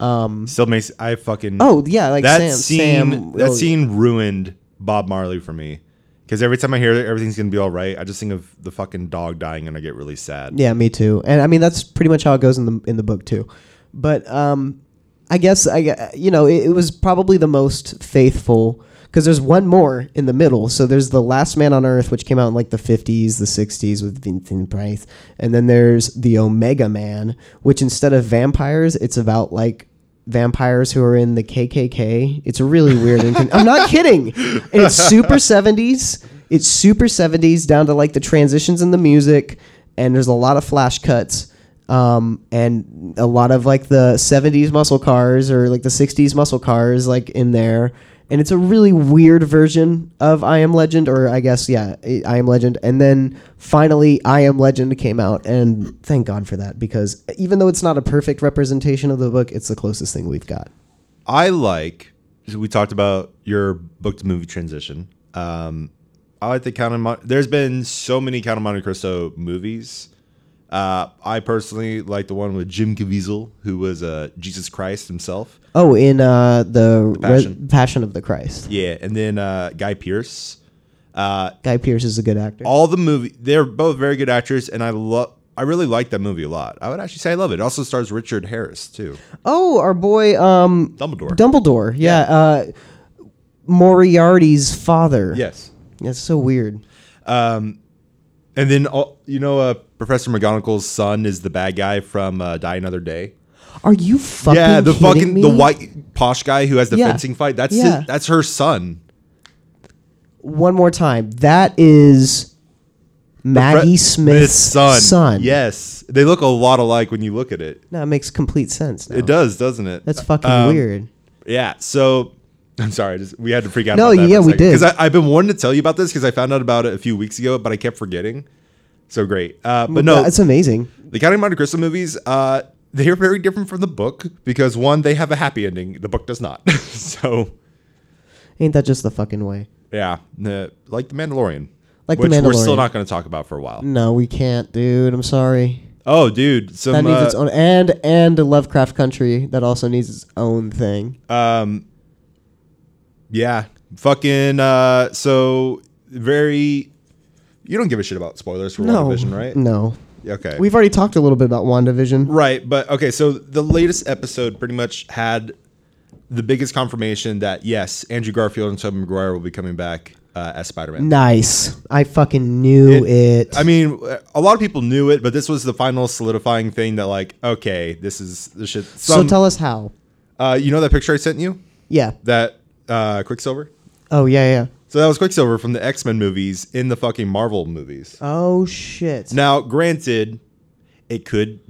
Um, Still makes I fucking oh yeah, like that Sam. scene. Sam. that oh, scene ruined Bob Marley for me. Because every time I hear everything's gonna be all right, I just think of the fucking dog dying and I get really sad. Yeah, me too. And I mean that's pretty much how it goes in the in the book too. But um, I guess I you know it, it was probably the most faithful because there's one more in the middle. So there's the Last Man on Earth, which came out in like the 50s, the 60s with Vincent Price, and then there's the Omega Man, which instead of vampires, it's about like vampires who are in the KKK. It's a really weird. Con- I'm not kidding. It's super 70s. It's super 70s down to like the transitions in the music, and there's a lot of flash cuts. Um, and a lot of like the 70s muscle cars or like the 60s muscle cars like in there and it's a really weird version of I Am Legend, or I guess yeah, I Am Legend. And then finally, I Am Legend came out, and thank God for that because even though it's not a perfect representation of the book, it's the closest thing we've got. I like. We talked about your book to movie transition. Um, I like the Count of Mon- There's been so many Count of Monte Cristo movies. Uh, I personally like the one with Jim Caviezel, who was uh, Jesus Christ himself. Oh, in uh, the, Passion. Re- Passion of the Christ, Yeah, and then uh, Guy Pearce. Uh, Guy Pearce is a good actor. all the movie, they're both very good actors, and I love. I really like that movie a lot. I would actually say I love it. It also stars Richard Harris too. oh, our boy um, Dumbledore. Dumbledore, yeah, Uh, Moriarty's father. yes. that's so weird. Um, and then uh, you know, uh, Professor McGonagall's son is the bad guy from uh, Die Another Day. Are you fucking yeah, the fucking me? the white posh guy who has the Yeah. fencing fight. That's Yeah. his, that's her son. one more time. That is Maggie Fre- Smith's son. Yes, they look a lot alike when you look at it. No, it makes complete sense. Now. It does, doesn't it? That's fucking Um, weird. Yeah. So I'm sorry. Just, we had to freak out. No, about that yeah, we did. Because I've been wanting to tell you about this because I found out about it a few weeks ago, but I kept forgetting. So great. Uh, but no, it's amazing. the Count of Monte Cristo movies, uh, they are very different from the book because one, they have a happy ending. The book does not. so Ain't that just the fucking way? yeah, the- like the Mandalorian, Like The Mandalorian. we're still not going to talk about for a while. No, we can't, dude. I'm sorry. Oh, dude, some That needs uh, its own and and Lovecraft Country that also needs its own thing. um, yeah, fucking. Uh, so very. You don't give a shit about spoilers for No, WandaVision, right? No, Okay. we've already talked a little bit about WandaVision. Right, but okay, so the latest episode pretty much had the biggest confirmation that yes, Andrew Garfield and Tobey Maguire will be coming back uh, as Spider-Man. Nice. I fucking knew it. I mean, a lot of people knew it, but this was the final solidifying thing that like, okay, this is the shit. so tell us how. uh, you know that picture I sent you? Yeah. That uh, Quicksilver? Oh yeah, yeah. So that was Quicksilver from the X-Men movies in the fucking Marvel movies. Oh shit. Now, granted, it could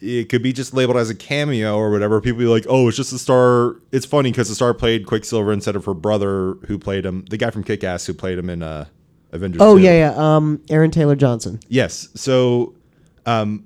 it could be just labeled as a cameo or whatever. People be like, "Oh, it's just the star." It's funny because the star played Quicksilver instead of her brother, who played him, the guy from Kick-Ass who played him in uh, Avengers. Oh 2. yeah, yeah. Um, Aaron Taylor Johnson. Yes. So, um,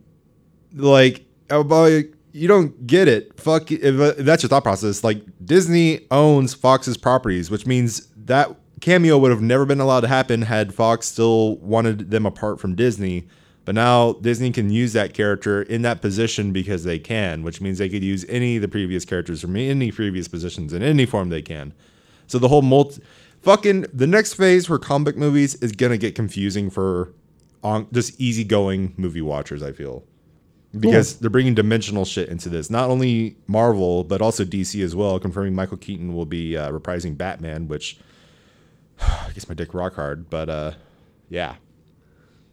like, oh boy, you don't get it. Fuck. If, uh, if that's your thought process, like Disney owns Fox's properties, which means that cameo would have never been allowed to happen had Fox still wanted them apart from Disney. But now Disney can use that character in that position because they can, which means they could use any of the previous characters from any previous positions in any form they can. So the whole multi, fucking the next phase for comic movies is gonna get confusing for on just easygoing movie watchers. I feel because they're bringing dimensional shit into this. Not only Marvel but also DC as well. Confirming Michael Keaton will be uh, reprising Batman, which I guess my dick rock hard. But uh, yeah,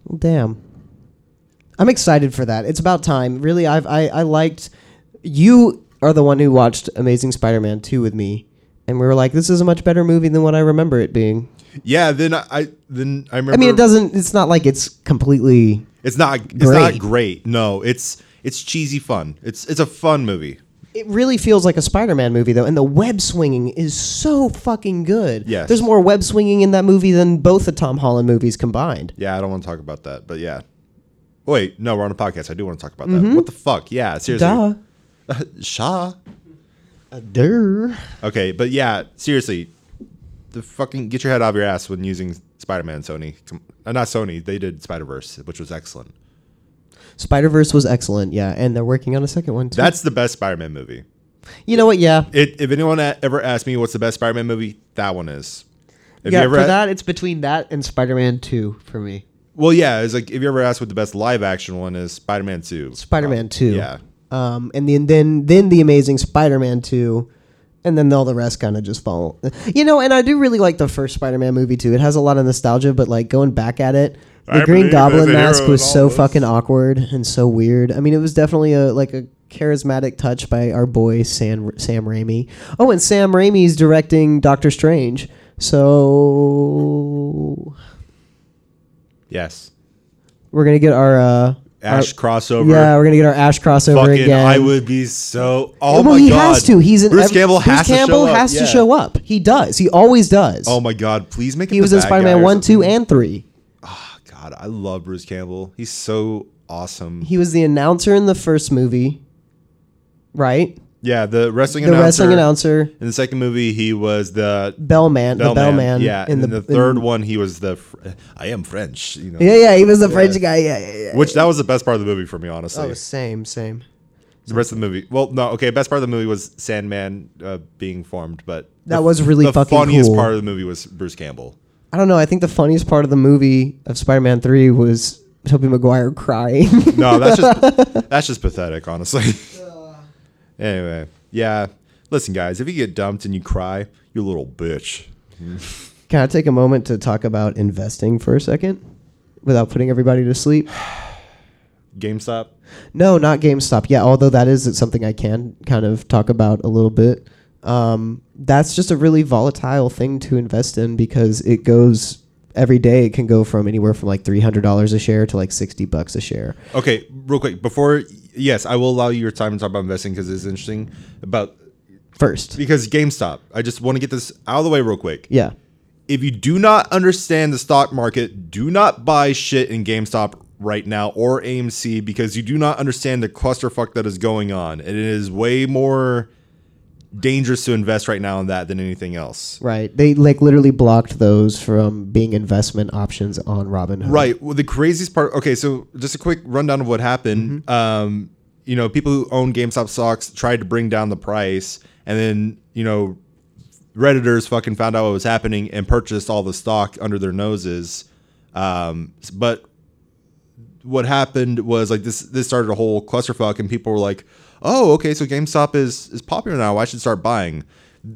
Well, damn. I'm excited for that. It's about time. Really, I've I, I liked. You are the one who watched Amazing Spider-Man 2 with me, and we were like, "This is a much better movie than what I remember it being." yeah. Then I, I then I remember. I mean, it doesn't. It's not like it's completely. It's not. It's Great. not great. No, it's it's cheesy fun. It's it's a fun movie. It really feels like a Spider-Man movie though, and the web swinging is so fucking good. Yes. there's more web swinging in that movie than both the Tom Holland movies combined. Yeah, I don't want to talk about that, but yeah. Wait, no, we're on a podcast. I do want to talk about that. What the fuck? Yeah, seriously. Duh. Shaw. Uh, Okay, but yeah, seriously, the fucking get your head out of your ass when using Spider-Man. Sony, uh, not Sony. They did Spider Verse, which was excellent. Spider Verse was excellent, yeah, and they're working on a second one too. That's the best Spider-Man movie. you know what? Yeah, It, if anyone a- ever asked me what's the best Spider-Man movie, that one is. If yeah, for a- that, it's between that and Spider-Man Two for me. well, yeah, it's like if you ever asked what the best live-action one is, Spider-Man Two. Spider-Man Two. Yeah, um, and then then then the Amazing Spider-Man two, and then all the rest kind of just fall. You know, and I do really like the first Spider-Man movie too. It has a lot of nostalgia, but like going back at it, the I Green Goblin mask was so us. fucking awkward and so weird. I mean, it was definitely a like a charismatic touch by our boy Sam Sam Raimi. Oh, and Sam Raimi's directing Doctor Strange. So yes. we're gonna get our uh, Ash our- crossover. Yeah, we're gonna get our Ash crossover Fucking, again. I would be so. Oh well, my he god, has to. He's in Bruce Campbell Bruce has Campbell to show has up. to show up. He does. He always does. Oh my god, please make him. he was in Spider-Man guy or one, two, and three. Oh God, I love Bruce Campbell. He's so awesome. He was the announcer in the first movie, right? Yeah, the wrestling The announcer. wrestling announcer, In the second movie, he was the bellman, the bellman. Yeah, in in the, third in- one, he was the. Fr- I am French. You know. Yeah, yeah, he was the French guy. Yeah, yeah, yeah. Which that was the best part of the movie for me, honestly. Oh, same, same. the rest of the movie. Well, no, okay. Best part of the movie was Sandman uh, being formed, but That the- was really the fucking funniest cool. part of the movie was Bruce Campbell. I don't know. I think the funniest part of the movie of Spider-Man Three was Tobey Maguire crying. No, that's just that's just pathetic, honestly. Anyway, yeah. Listen, guys, if you get dumped and you cry, you little bitch. Can I take a moment to talk about investing for a second, without putting everybody to sleep? GameStop. No, not GameStop. Yeah, although that is something I can kind of talk about a little bit. Um, that's just a really volatile thing to invest in because it goes every day. It can go from anywhere from like three hundred dollars a share to like sixty bucks a share. Okay, real quick before. Yes, I will allow you your time to talk about investing because it's interesting about First, because GameStop. I just want to get this out of the way real quick. yeah, if you do not understand the stock market, do not buy shit in GameStop right now or AMC because you do not understand the clusterfuck that is going on. It is way more dangerous to invest right now in that than anything else. right. They like literally blocked those from being investment options on Robinhood. Right. Well, the craziest part. Okay, so just a quick rundown of what happened. Um, you know, people who own GameStop stocks tried to bring down the price, and then you know, redditors fucking found out what was happening and purchased all the stock under their noses. Um, but what happened was like this. This started a whole clusterfuck, and people were like, "Oh, okay, so GameStop is is popular now. I should start buying."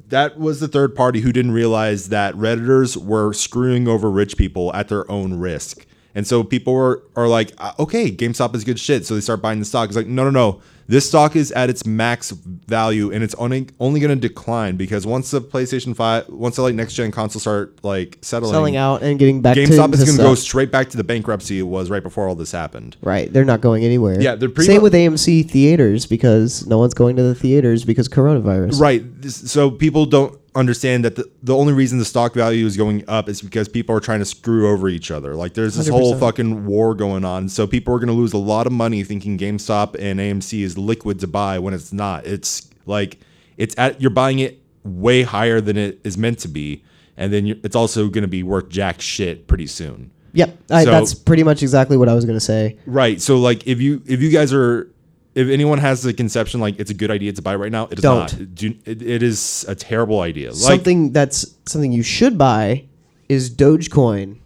That was the third party who didn't realize that redditors were screwing over rich people at their own risk. And so people were are like, "Uh, okay, GameStop is good shit. So they start buying the stock. It's like, no, no, no. This stock is at its max value and it's only only going to decline because once the PlayStation 5, once the like next gen consoles start like settling, selling out and getting back GameStop to is going to go straight back to the bankruptcy it was right before all this happened. Right, they're not going anywhere. Yeah, they're pretty same with AMC theaters because no one's going to the theaters because coronavirus. Right. So people don't understand that the, the only reason the stock value is going up is because people are trying to screw over each other. Like there's this whole 100%. fucking war going on. So people are going to lose a lot of money thinking GameStop and AMC is liquid to buy when it's not. It's like it's at you're buying it way higher than it is meant to be, and then it's also going to be worth jack shit pretty soon. Yep, I, So- that's pretty much exactly what I was going to say. Right. So like if you if you guys are if anyone has the conception like it's a good idea to buy right now, it is Don't. not. Do, it, it is a terrible idea. Like something that's something you should buy is Dogecoin.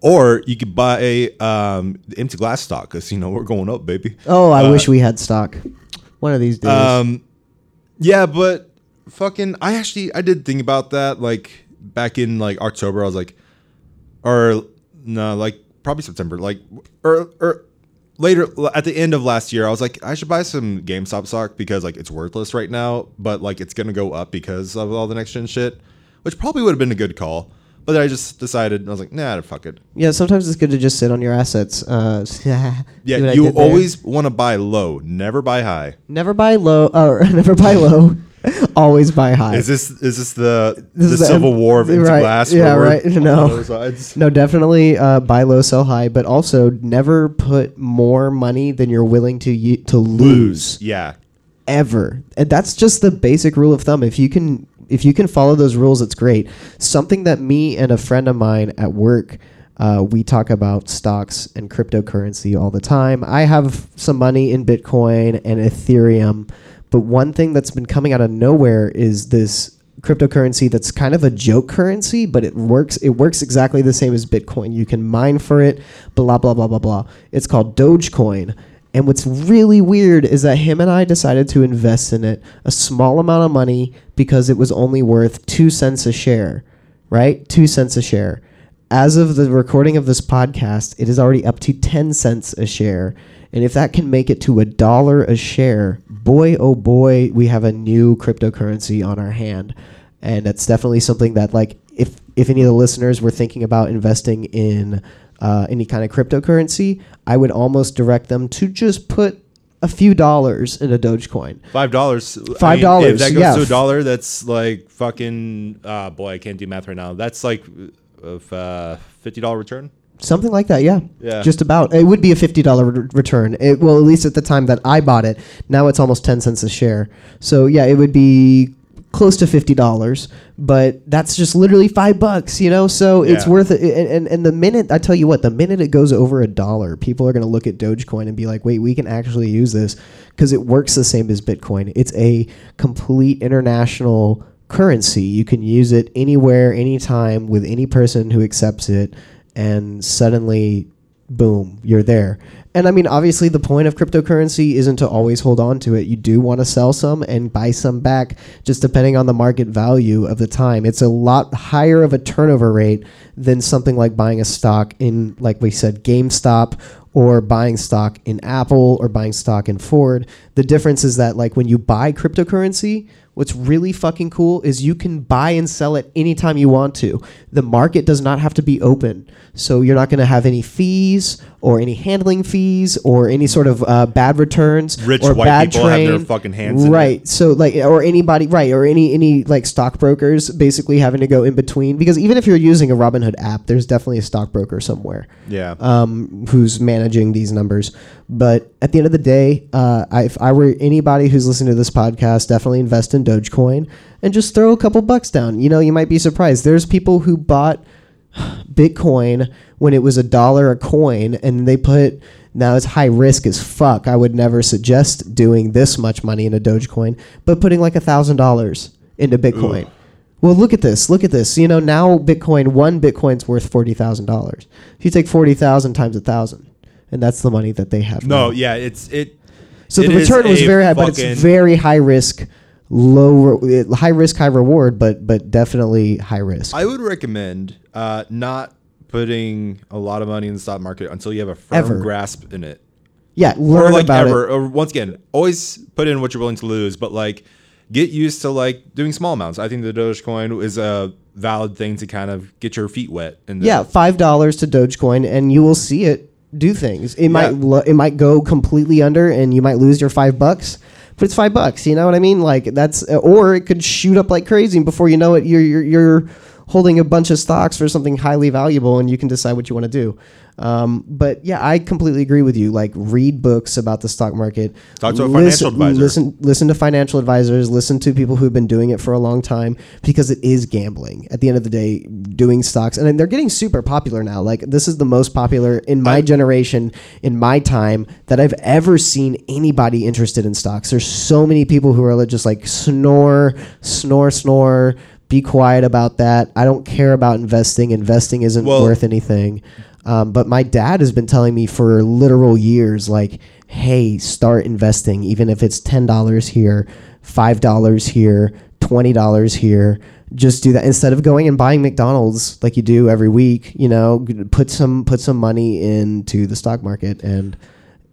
or you could buy a um empty glass stock because you know we're going up, baby. Oh, I wish we had stock. One of these days. Um, yeah, but fucking, I actually I did think about that like back in like October. I was like, or no, like probably September, like or or later at the end of last year. I was like, I should buy some GameStop stock because like it's worthless right now, but like it's gonna go up because of all the next gen shit, which probably would have been a good call. But then I just decided I was like, nah, fuck it. Yeah, sometimes it's good to just sit on your assets. Uh, Yeah, you always want to buy low, never buy high. never buy low or never buy low, always buy high. Is this is this the This the is the- Civil War of right, glass? yeah, right, no. No, definitely uh, buy low, sell high, but also never put more money than you're willing to to lose Yeah, ever. And that's just the basic rule of thumb. If you can if you can follow those rules, it's great. Something that me and a friend of mine at work uh, we talk about stocks and cryptocurrency all the time. I have some money in Bitcoin and Ethereum, but one thing that's been coming out of nowhere is this cryptocurrency that's kind of a joke currency, but it works. It works exactly the same as Bitcoin. You can mine for it, blah blah blah blah blah. It's called Dogecoin. And what's really weird is that him and I decided to invest in it a small amount of money because it was only worth two cents a share, right? Two cents a share. As of the recording of this podcast, it is already up to 10 cents a share. And if that can make it to a dollar a share, boy, oh boy, we have a new cryptocurrency on our hand. And that's definitely something that, like, if, if any of the listeners were thinking about investing in uh, any kind of cryptocurrency, I would almost direct them to just put a few dollars in a Dogecoin. five dollars. Five dollars, If that goes yeah. to a dollar, that's like fucking. Uh, boy, I can't do math right now. That's like of uh, fifty dollar return. Something like that, yeah. Yeah. Just about. It would be a fifty dollar re- return. It, well, at least at the time that I bought it. Now it's almost ten cents a share. So yeah, it would be close to fifty dollars. But that's just literally five bucks, you know. So it's Yeah. worth it. And, and and the minute I tell you what, the minute it goes over a dollar, people are going to look at Dogecoin and be like, wait, we can actually use this because it works the same as Bitcoin. It's a complete international currency. You can use it anywhere, anytime, with any person who accepts it, and suddenly, boom, you're there. And I mean, obviously, the point of cryptocurrency isn't to always hold on to it. You do want to sell some and buy some back, just depending on the market value of the time. It's a lot higher of a turnover rate than something like buying a stock in, like we said, GameStop or buying stock in Apple or buying stock in Ford. The difference is that like when you buy cryptocurrency, what's really fucking cool is you can buy and sell it anytime you want to. The market does not have to be open. So you're not going to have any fees or any handling fees or any sort of uh, bad returns Rich or white bad people have their train. fucking hands in it. right. So like or anybody right or any any like stockbrokers basically having to go in between because even if you're using a Robinhood app, there's definitely a stockbroker somewhere Yeah. um, who's managing these numbers. But at the end of the day, uh, I, if I were anybody who's listening to this podcast, definitely invest in Dogecoin and just throw a couple bucks down. You know, you might be surprised. There's people who bought Bitcoin when it was a dollar a coin, and they put now it's high risk as fuck. I would never suggest doing this much money in a Dogecoin, but putting like a thousand dollars into Bitcoin. Well, look at this. Look at this. You know, now Bitcoin, one Bitcoin's worth forty thousand dollars. If you take forty thousand times a thousand, and that's the money that they have. no, now. yeah, it's it. So it the return was very high, but it's very high risk, low re- high risk, high reward, but but definitely high risk. I would recommend uh, not putting a lot of money in the stock market until you have a firm Ever. grasp in it. yeah, or learn like about ever. it. Or once again, always put in what you're willing to lose, but like get used to like doing small amounts. I think the Dogecoin is a valid thing to kind of get your feet wet. And Yeah, five dollars to Dogecoin, and you will see it do things. It might lo- it might go completely under, and you might lose your five bucks. But it's five bucks. You know what I mean? Like that's, or it could shoot up like crazy, and before you know it, you're you're, you're holding a bunch of stocks for something highly valuable, and you can decide what you want to do. Um, but yeah, I completely agree with you. Like, read books about the stock market. Talk to a Listen- financial advisor. Listen, listen to financial advisors. Listen to people who've been doing it for a long time because it is gambling. At the end of the day, doing stocks, and they're getting super popular now. Like this is the most popular in my I- generation, in my time, that I've ever seen anybody interested in stocks. There's so many people who are just like snore, snore, snore. Be quiet about that. I don't care about investing. Investing isn't Well- worth anything. Um, but my dad has been telling me for literal years, like, hey, start investing, even if it's ten dollars here, five dollars here, twenty dollars here. Just do that instead of going and buying McDonald's like you do every week. You know, put some put some money into the stock market, and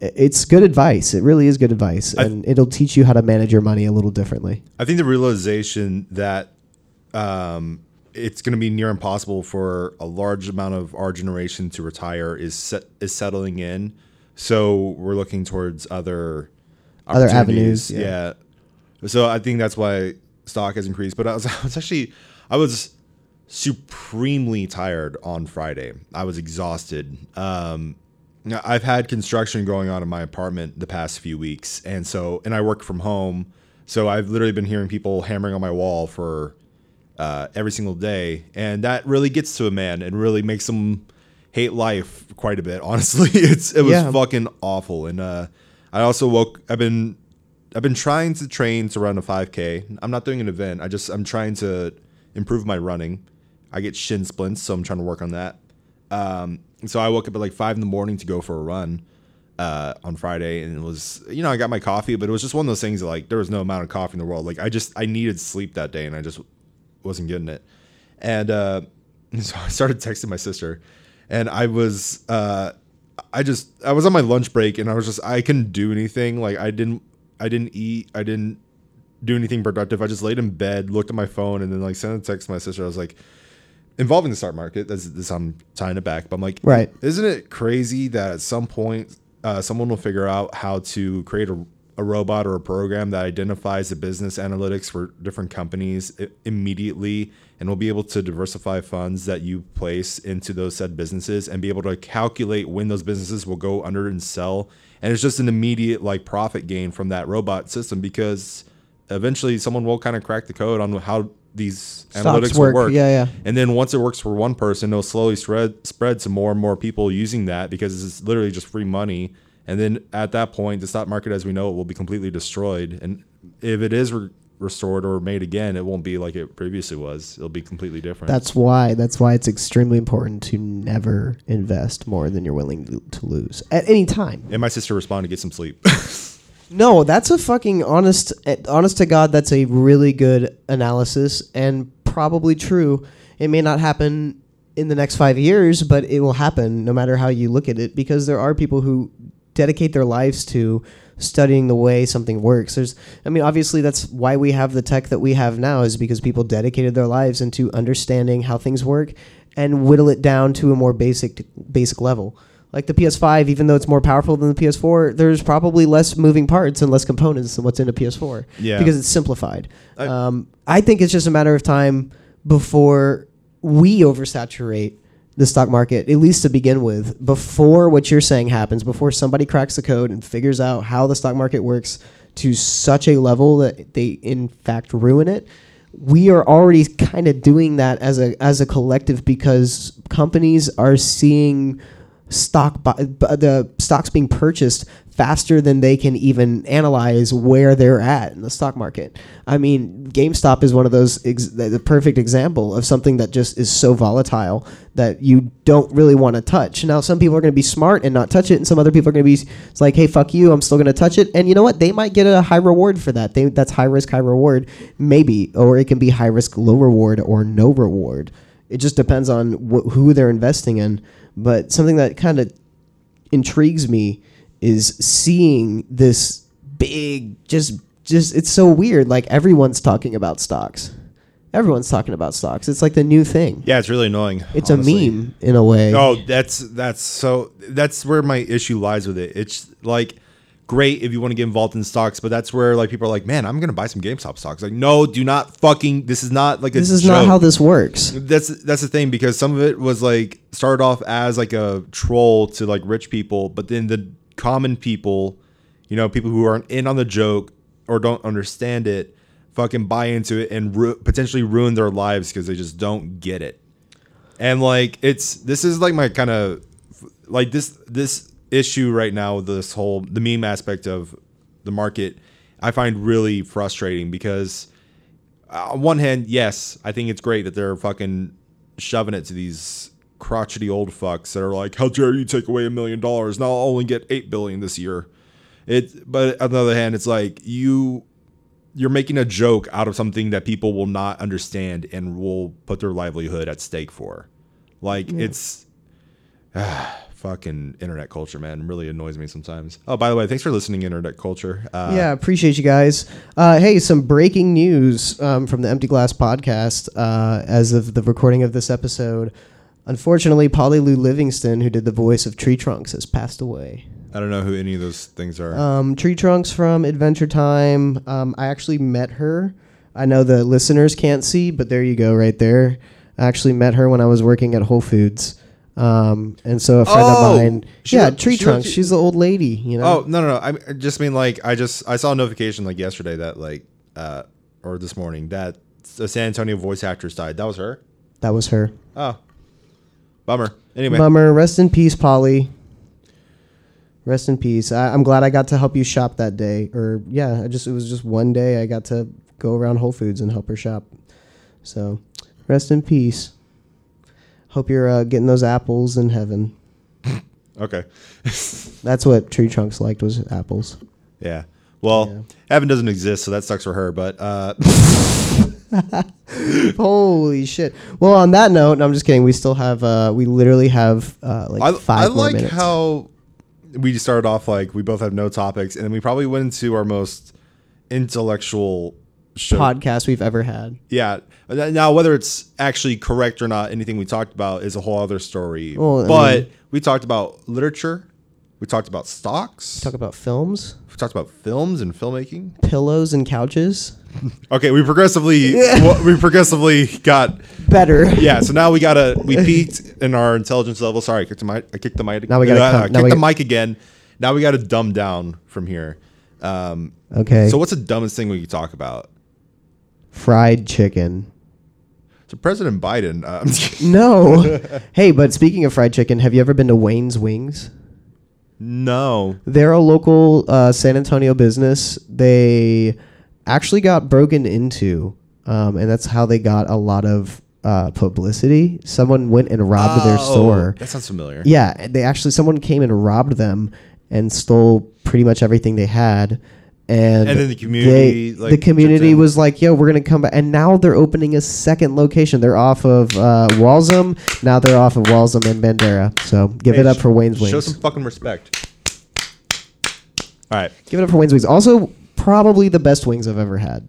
it's good advice. It really is good advice, and it'll teach you how to manage your money a little differently. I think the realization that um, it's going to be near impossible for a large amount of our generation to retire is set, is settling in. So we're looking towards other Other avenues, yeah. yeah. So I think that's why stock has increased. But I was, I was actually, I was supremely tired on Friday. I was exhausted. Um, I've had construction going on in my apartment the past few weeks, and so and I work from home, so I've literally been hearing people hammering on my wall for uh, every single day, and that really gets to a man and really makes him hate life quite a bit. Honestly, it's it was Yeah. fucking awful, and uh, I also woke. I've been I've been trying to train to run a 5K. I'm not doing an event. I just I'm trying to improve my running. I get shin splints, so I'm trying to work on that. Um, so I woke up at like five in the morning to go for a run uh, on Friday, and it was you know I got my coffee, but it was just one of those things that like there was no amount of coffee in the world. Like I just I needed sleep that day, and I just wasn't getting it. And uh, so I started texting my sister, and I was uh, I just I was on my lunch break, and I was just I couldn't do anything. Like I didn't I didn't eat. I didn't do anything productive. I just laid in bed, looked at my phone, and then like sent a text to my sister. I was like, involving the stock market. That's this. I'm tying it back, but I'm like, Right. Isn't it crazy that at some point uh, someone will figure out how to create a, a robot or a program that identifies the business analytics for different companies immediately, and will be able to diversify funds that you place into those said businesses and be able to calculate when those businesses will go under and sell. And it's just an immediate like profit gain from that robot system because eventually someone will kind of crack the code on how these analytics work. work. Yeah, yeah. And then once it works for one person, it'll slowly spread spread to more and more people using that because it's literally just free money. And then at that point, the stock market as we know it will be completely destroyed. And if it is re- restored or made again, it won't be like it previously was. It'll be completely different. That's why. That's why it's extremely important to never invest more than you're willing to, lose at any time. and my sister responded, "Get some sleep." No, that's a fucking honest, honest to God. That's a really good analysis and probably true. It may not happen in the next five years, but it will happen no matter how you look at it because there are people who dedicate their lives to studying the way something works. There's, I mean, obviously that's why we have the tech that we have now is because people dedicated their lives into understanding how things work and whittle it down to a more basic basic level. Like the PS5, even though it's more powerful than the PS4, there's probably less moving parts and less components than what's in a PS4. Yeah. Because it's simplified. I- um, I think it's just a matter of time before we oversaturate the stock market, at least to begin with, before what you're saying happens, before somebody cracks the code and figures out how the stock market works to such a level that they, in fact, ruin it. We are already kind of doing that as a as a collective because companies are seeing stock the stocks being purchased faster than they can even analyze where they're at in the stock market. I mean, GameStop is one of those ex- the perfect example of something that just is so volatile that you don't really want to touch. Now, some people are going to be smart and not touch it, and some other people are going to be it's like, "Hey, fuck you, I'm still going to touch it." And you know what? They might get a high reward for that. They that's high risk, high reward, maybe, or it can be high risk, low reward, or no reward. It just depends on wh- who they're investing in. But something that kind of intrigues me is seeing this big just just it's so weird like everyone's talking about stocks everyone's talking about stocks it's like the new thing yeah, it's really annoying. it's honestly. a meme in a way Oh, that's that's so that's where my issue lies with it. It's like great if you want to get involved in stocks, but that's where like people are like, "Man, I'm gonna buy some GameStop stocks." Like, no, do not fucking. This is not like a this is not how this works That's that's the thing because some of it was like started off as like a troll to like rich people, but then the common people, you know, people who aren't in on the joke or don't understand it, fucking buy into it and ru- potentially ruin their lives because they just don't get it. And like it's this is like my kind of like this this issue right now with this whole the meme aspect of the market I find really frustrating because uh, on one hand, yes, I think it's great that they're fucking shoving it to these crotchety old fucks that are like, "How dare you take away a million dollars? Now I'll only get eight billion this year." It, but on the other hand, it's like you you're making a joke out of something that people will not understand and will put their livelihood at stake for. Like it's ah, Fucking internet culture, man, really annoys me sometimes. Oh, by the way, thanks for listening, internet culture. Uh, yeah, appreciate you guys. Uh, hey, some breaking news um, from the Empty Glass podcast. Uh, as of the recording of this episode, unfortunately, Polly Lou Livingston, who did the voice of Tree Trunks, has passed away. I don't know who any of those things are. Um, Tree Trunks from Adventure Time. Um, I actually met her. I know the listeners can't see, but there you go, right there. I actually met her when I was working at Whole Foods. Um, and so a friend Oh, of mine, yeah, looked- Tree she Trunks. looked- She's the old lady, you know. Oh no no no! I I just mean like I just I saw a notification like yesterday that like uh or this morning that a San Antonio voice actress died. That was her. that was her. Oh, bummer. Anyway, Bummer. Rest in peace, Polly. Rest in peace. I, I'm glad I got to help you shop that day. Or yeah, I just it was just one day I got to go around Whole Foods and help her shop. So, rest in peace. Hope you're uh, getting those apples in heaven. okay, That's what Tree Trunks liked was apples. yeah. Well, Yeah. heaven doesn't exist, so that sucks for her. But uh, Holy shit! Well, on that note, no, I'm just kidding. We still have uh, we literally have uh, like I, five I more like minutes. how we started off like we both have no topics, and then we probably went into our most intellectual show. podcast we've ever had. Yeah. Now, whether it's actually correct or not, anything we talked about is a whole other story. Well, I but mean- we talked about literature. We talked about stocks. Talk about films, we talked about films and filmmaking. pillows, and couches. Okay, we progressively well, we progressively got Better. yeah. So now we gotta we peaked in our intelligence level. Sorry, I kicked the mic. I kicked the mic. Now we gotta uh, come- now kicked we the got- mic again. Now we gotta dumb down from here. Um, Okay. so what's the dumbest thing we could talk about? fried chicken. So President Biden. Uh, I'm just kidding. No. hey, but speaking of fried chicken, have you ever been to Wayne's Wings? No. They're a local uh, San Antonio business. They actually got broken into, um, and that's how they got a lot of uh, publicity. Someone went and robbed their Oh, store. That sounds familiar. Yeah, they actually someone came and robbed them and stole pretty much everything they had. And, And then the community, they- like, the community was like, "Yo, we're gonna come back." And now they're opening a second location. They're off of uh, Walzem. Now they're off of Walzem and Bandera. So give Hey, it up for Wayne's wings Show some fucking respect. All right. Give it up for Wayne's Wings. Also, probably the best wings I've ever had.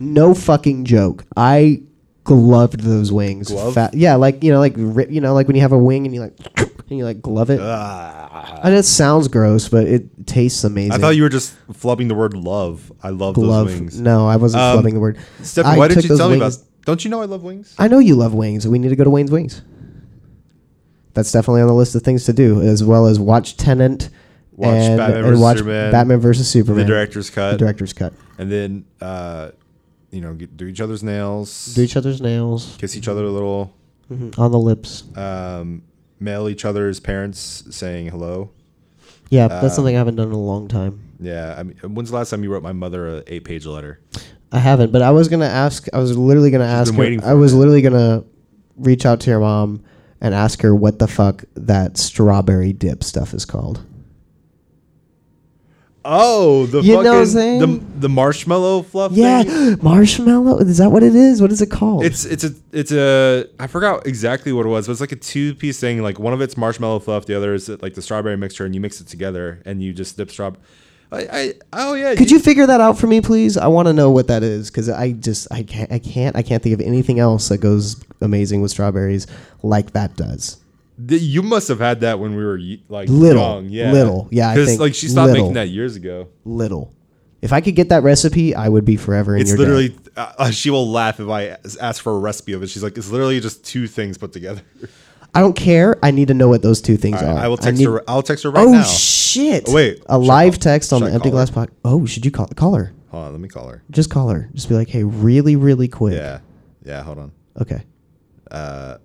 No fucking joke. I gloved those wings. Glove? Fa- yeah, like you know, like rip, you know, like when you have a wing and you like and you like glove it. Ah. And it sounds gross, but it tastes amazing. I thought you were just flubbing the word love. I love glove. those wings. No, I wasn't Um, flubbing the word. I why didn't took you those tell me about? wings- Don't you know I love wings? I know you love wings. We need to go to Wayne's Wings. That's definitely on the list of things to do, as well as watch Tenet Watch and, Batman and versus watch Superman, Batman versus Superman. the director's cut, The director's cut. and then uh, you know, get, do each other's nails, Do each other's nails kiss each other a little, on the lips. um, mail each other's parents saying hello. Yeah, that's Um, something I haven't done in a long time. Yeah, I mean, when's the last time you wrote my mother a eight-page letter? I haven't, but I was gonna ask. I was literally gonna ask. been Her, for I was it. literally gonna reach out to your mom and ask her what the fuck that strawberry dip stuff is called. Oh, the You know fucking what I'm saying? the the marshmallow fluff. Yeah, thing? marshmallow. Is that what it is? What is it called? It's it's a it's a I forgot exactly what it was, but it's like a two piece thing. Like one of it's marshmallow fluff, the other is uh, like the strawberry mixture, and you mix it together and you just dip straw. I, I oh yeah. Could you figure that out for me, please? I want to know what that is because I just I can't I can't I can't think of anything else that goes amazing with strawberries like that does. Th- You must have had that when we were like Little, young, yeah, little, yeah, I Because like she stopped little. making that years ago. Little. If I could get that recipe, I would be forever in It's literally uh, uh, she will laugh if I ask for a recipe of it. She's like, it's literally just two things put together. I don't care. I need to know what those two things right, are. I will text need- her. I'll text her right oh now. shit! Oh, wait, a live call- text on the Empty Glass pod. Oh, should you call call her? Hold on, let me call her. Just call her. Just be like, hey, really, really quick. Yeah, yeah. Hold on. Okay. Uh,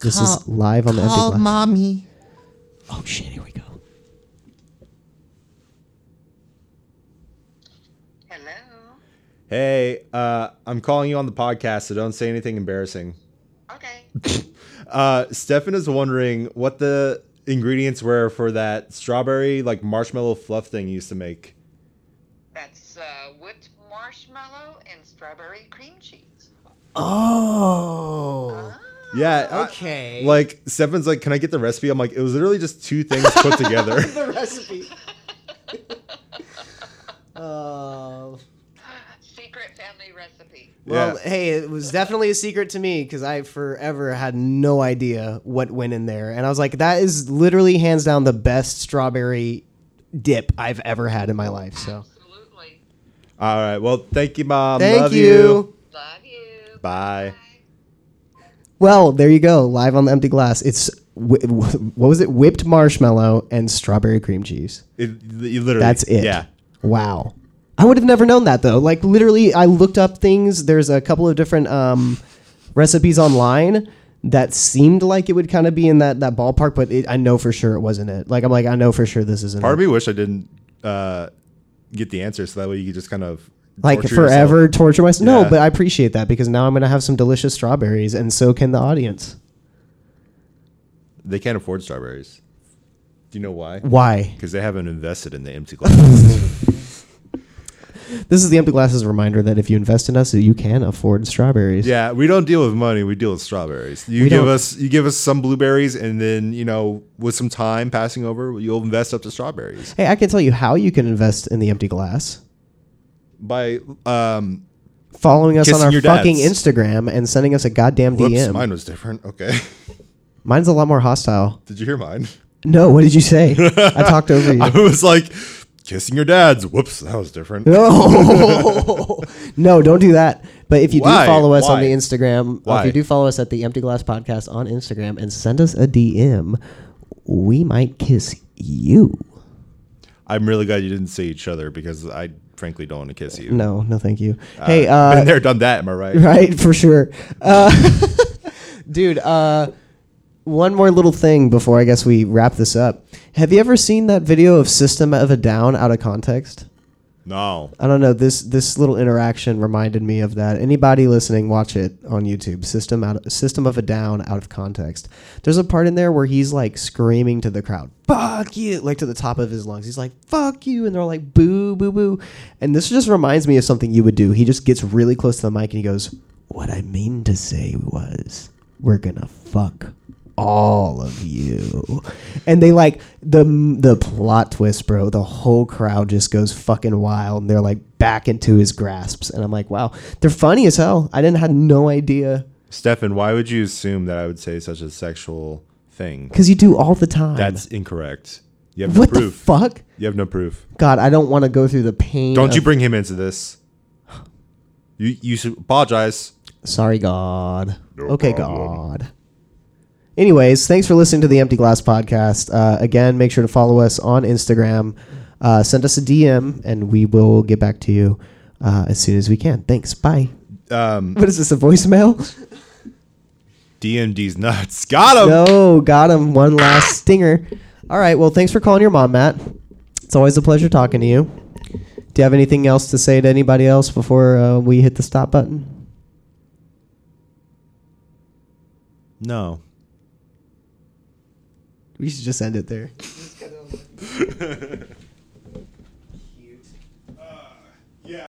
This is live on the Empty Glass. mommy. Oh shit! Here we go. Hello. Hey, uh, I'm calling you on the podcast, so don't say anything embarrassing. Okay. Uh, Stefan is wondering what the ingredients were for that strawberry like marshmallow fluff thing you used to make. That's uh, wood marshmallow and strawberry cream cheese. Oh. Ah. Yeah. I- Okay. like Stefan's like, can I get the recipe? I'm like, it was literally just two things put together. the recipe. Uh, Secret family recipe. well, Yeah. hey, it was definitely a secret to me because I forever had no idea what went in there, and I was like, that is literally hands down the best strawberry dip I've ever had in my life. So, Absolutely. All right. Well, thank you, mom. thank Love you. Love you. Bye. Well, there you go, live on the empty glass. It's what was it? Whipped marshmallow and strawberry cream cheese. It, you literally. That's it. Yeah. Wow. I would have never known that though. Like literally, I looked up things. There's a couple of different um, recipes online that seemed like it would kind of be in that that ballpark, but it, I know for sure it wasn't it. Like I'm like I know for sure this isn't. Part it. of me wish I didn't uh, get the answer, so that way you could just kind of like torture forever yourself. torture myself. No, Yeah. but I appreciate that because now I'm gonna have some delicious strawberries, and so can the audience. They can't afford strawberries. Do you know why? Why? Because they haven't invested in the empty glass. This is the empty glasses reminder that if you invest in us, you can afford strawberries. yeah, we don't deal with money. We deal with strawberries. You We give don't- us you give us some blueberries, and then you know with some time passing over, you'll invest up to strawberries Hey, I can tell you how you can invest in the empty glass. By um. Following us on Kissing our your fucking dads. Instagram and sending us a goddamn Whoops, DM. mine was different. Okay, Mine's a lot more hostile. did you hear mine? No, what did you say? I talked over you. I was like kissing your dads. Whoops, that was different. No, no, don't do that. But if you Why? do follow us on Why? the Instagram, or Why? if you do follow us at the Empty Glass Podcast on Instagram and send us a DM, we might kiss you. I'm really glad you didn't see each other because I frankly don't want to kiss you. No, no, thank you. Uh, hey, uh, been there, done that. Am I right? right for sure, uh, dude. Uh, one more little thing before I guess we wrap this up. Have you ever seen that video of System of a Down out of context? No. I don't know. This this little interaction reminded me of that. Anybody listening, watch it on YouTube. System out System of a Down out of context. There's a part in there where he's like screaming to the crowd, "Fuck you!" like to the top of his lungs. He's like, "Fuck you!" and they're like, "Boo, boo, boo!" And this just reminds me of something you would do. He just gets really close to the mic and he goes, "What I mean to say was, we're gonna fuck." All of you and they like the the plot twist bro the whole crowd just goes fucking wild and they're like back into his grasps and i'm like wow they're funny as hell i didn't had no idea Stefan, why would you assume that I would say such a sexual thing? because you do all the time That's incorrect. You have no what the proof. fuck you have no proof. god i don't want to go through the pain Don't you bring him into this. You you should apologize. sorry god No okay problem. god anyways thanks for listening to the empty glass podcast uh, again make sure to follow us on instagram uh, send us a dm and we will get back to you uh, as soon as we can thanks bye Um, What is this? A voicemail? DMD's nuts. Got him. No, got him. One last stinger. All right. Well, thanks for calling your mom, Matt. It's always a pleasure talking to you. Do you have anything else to say to anybody else before uh, we hit the stop button? No. We should just end it there.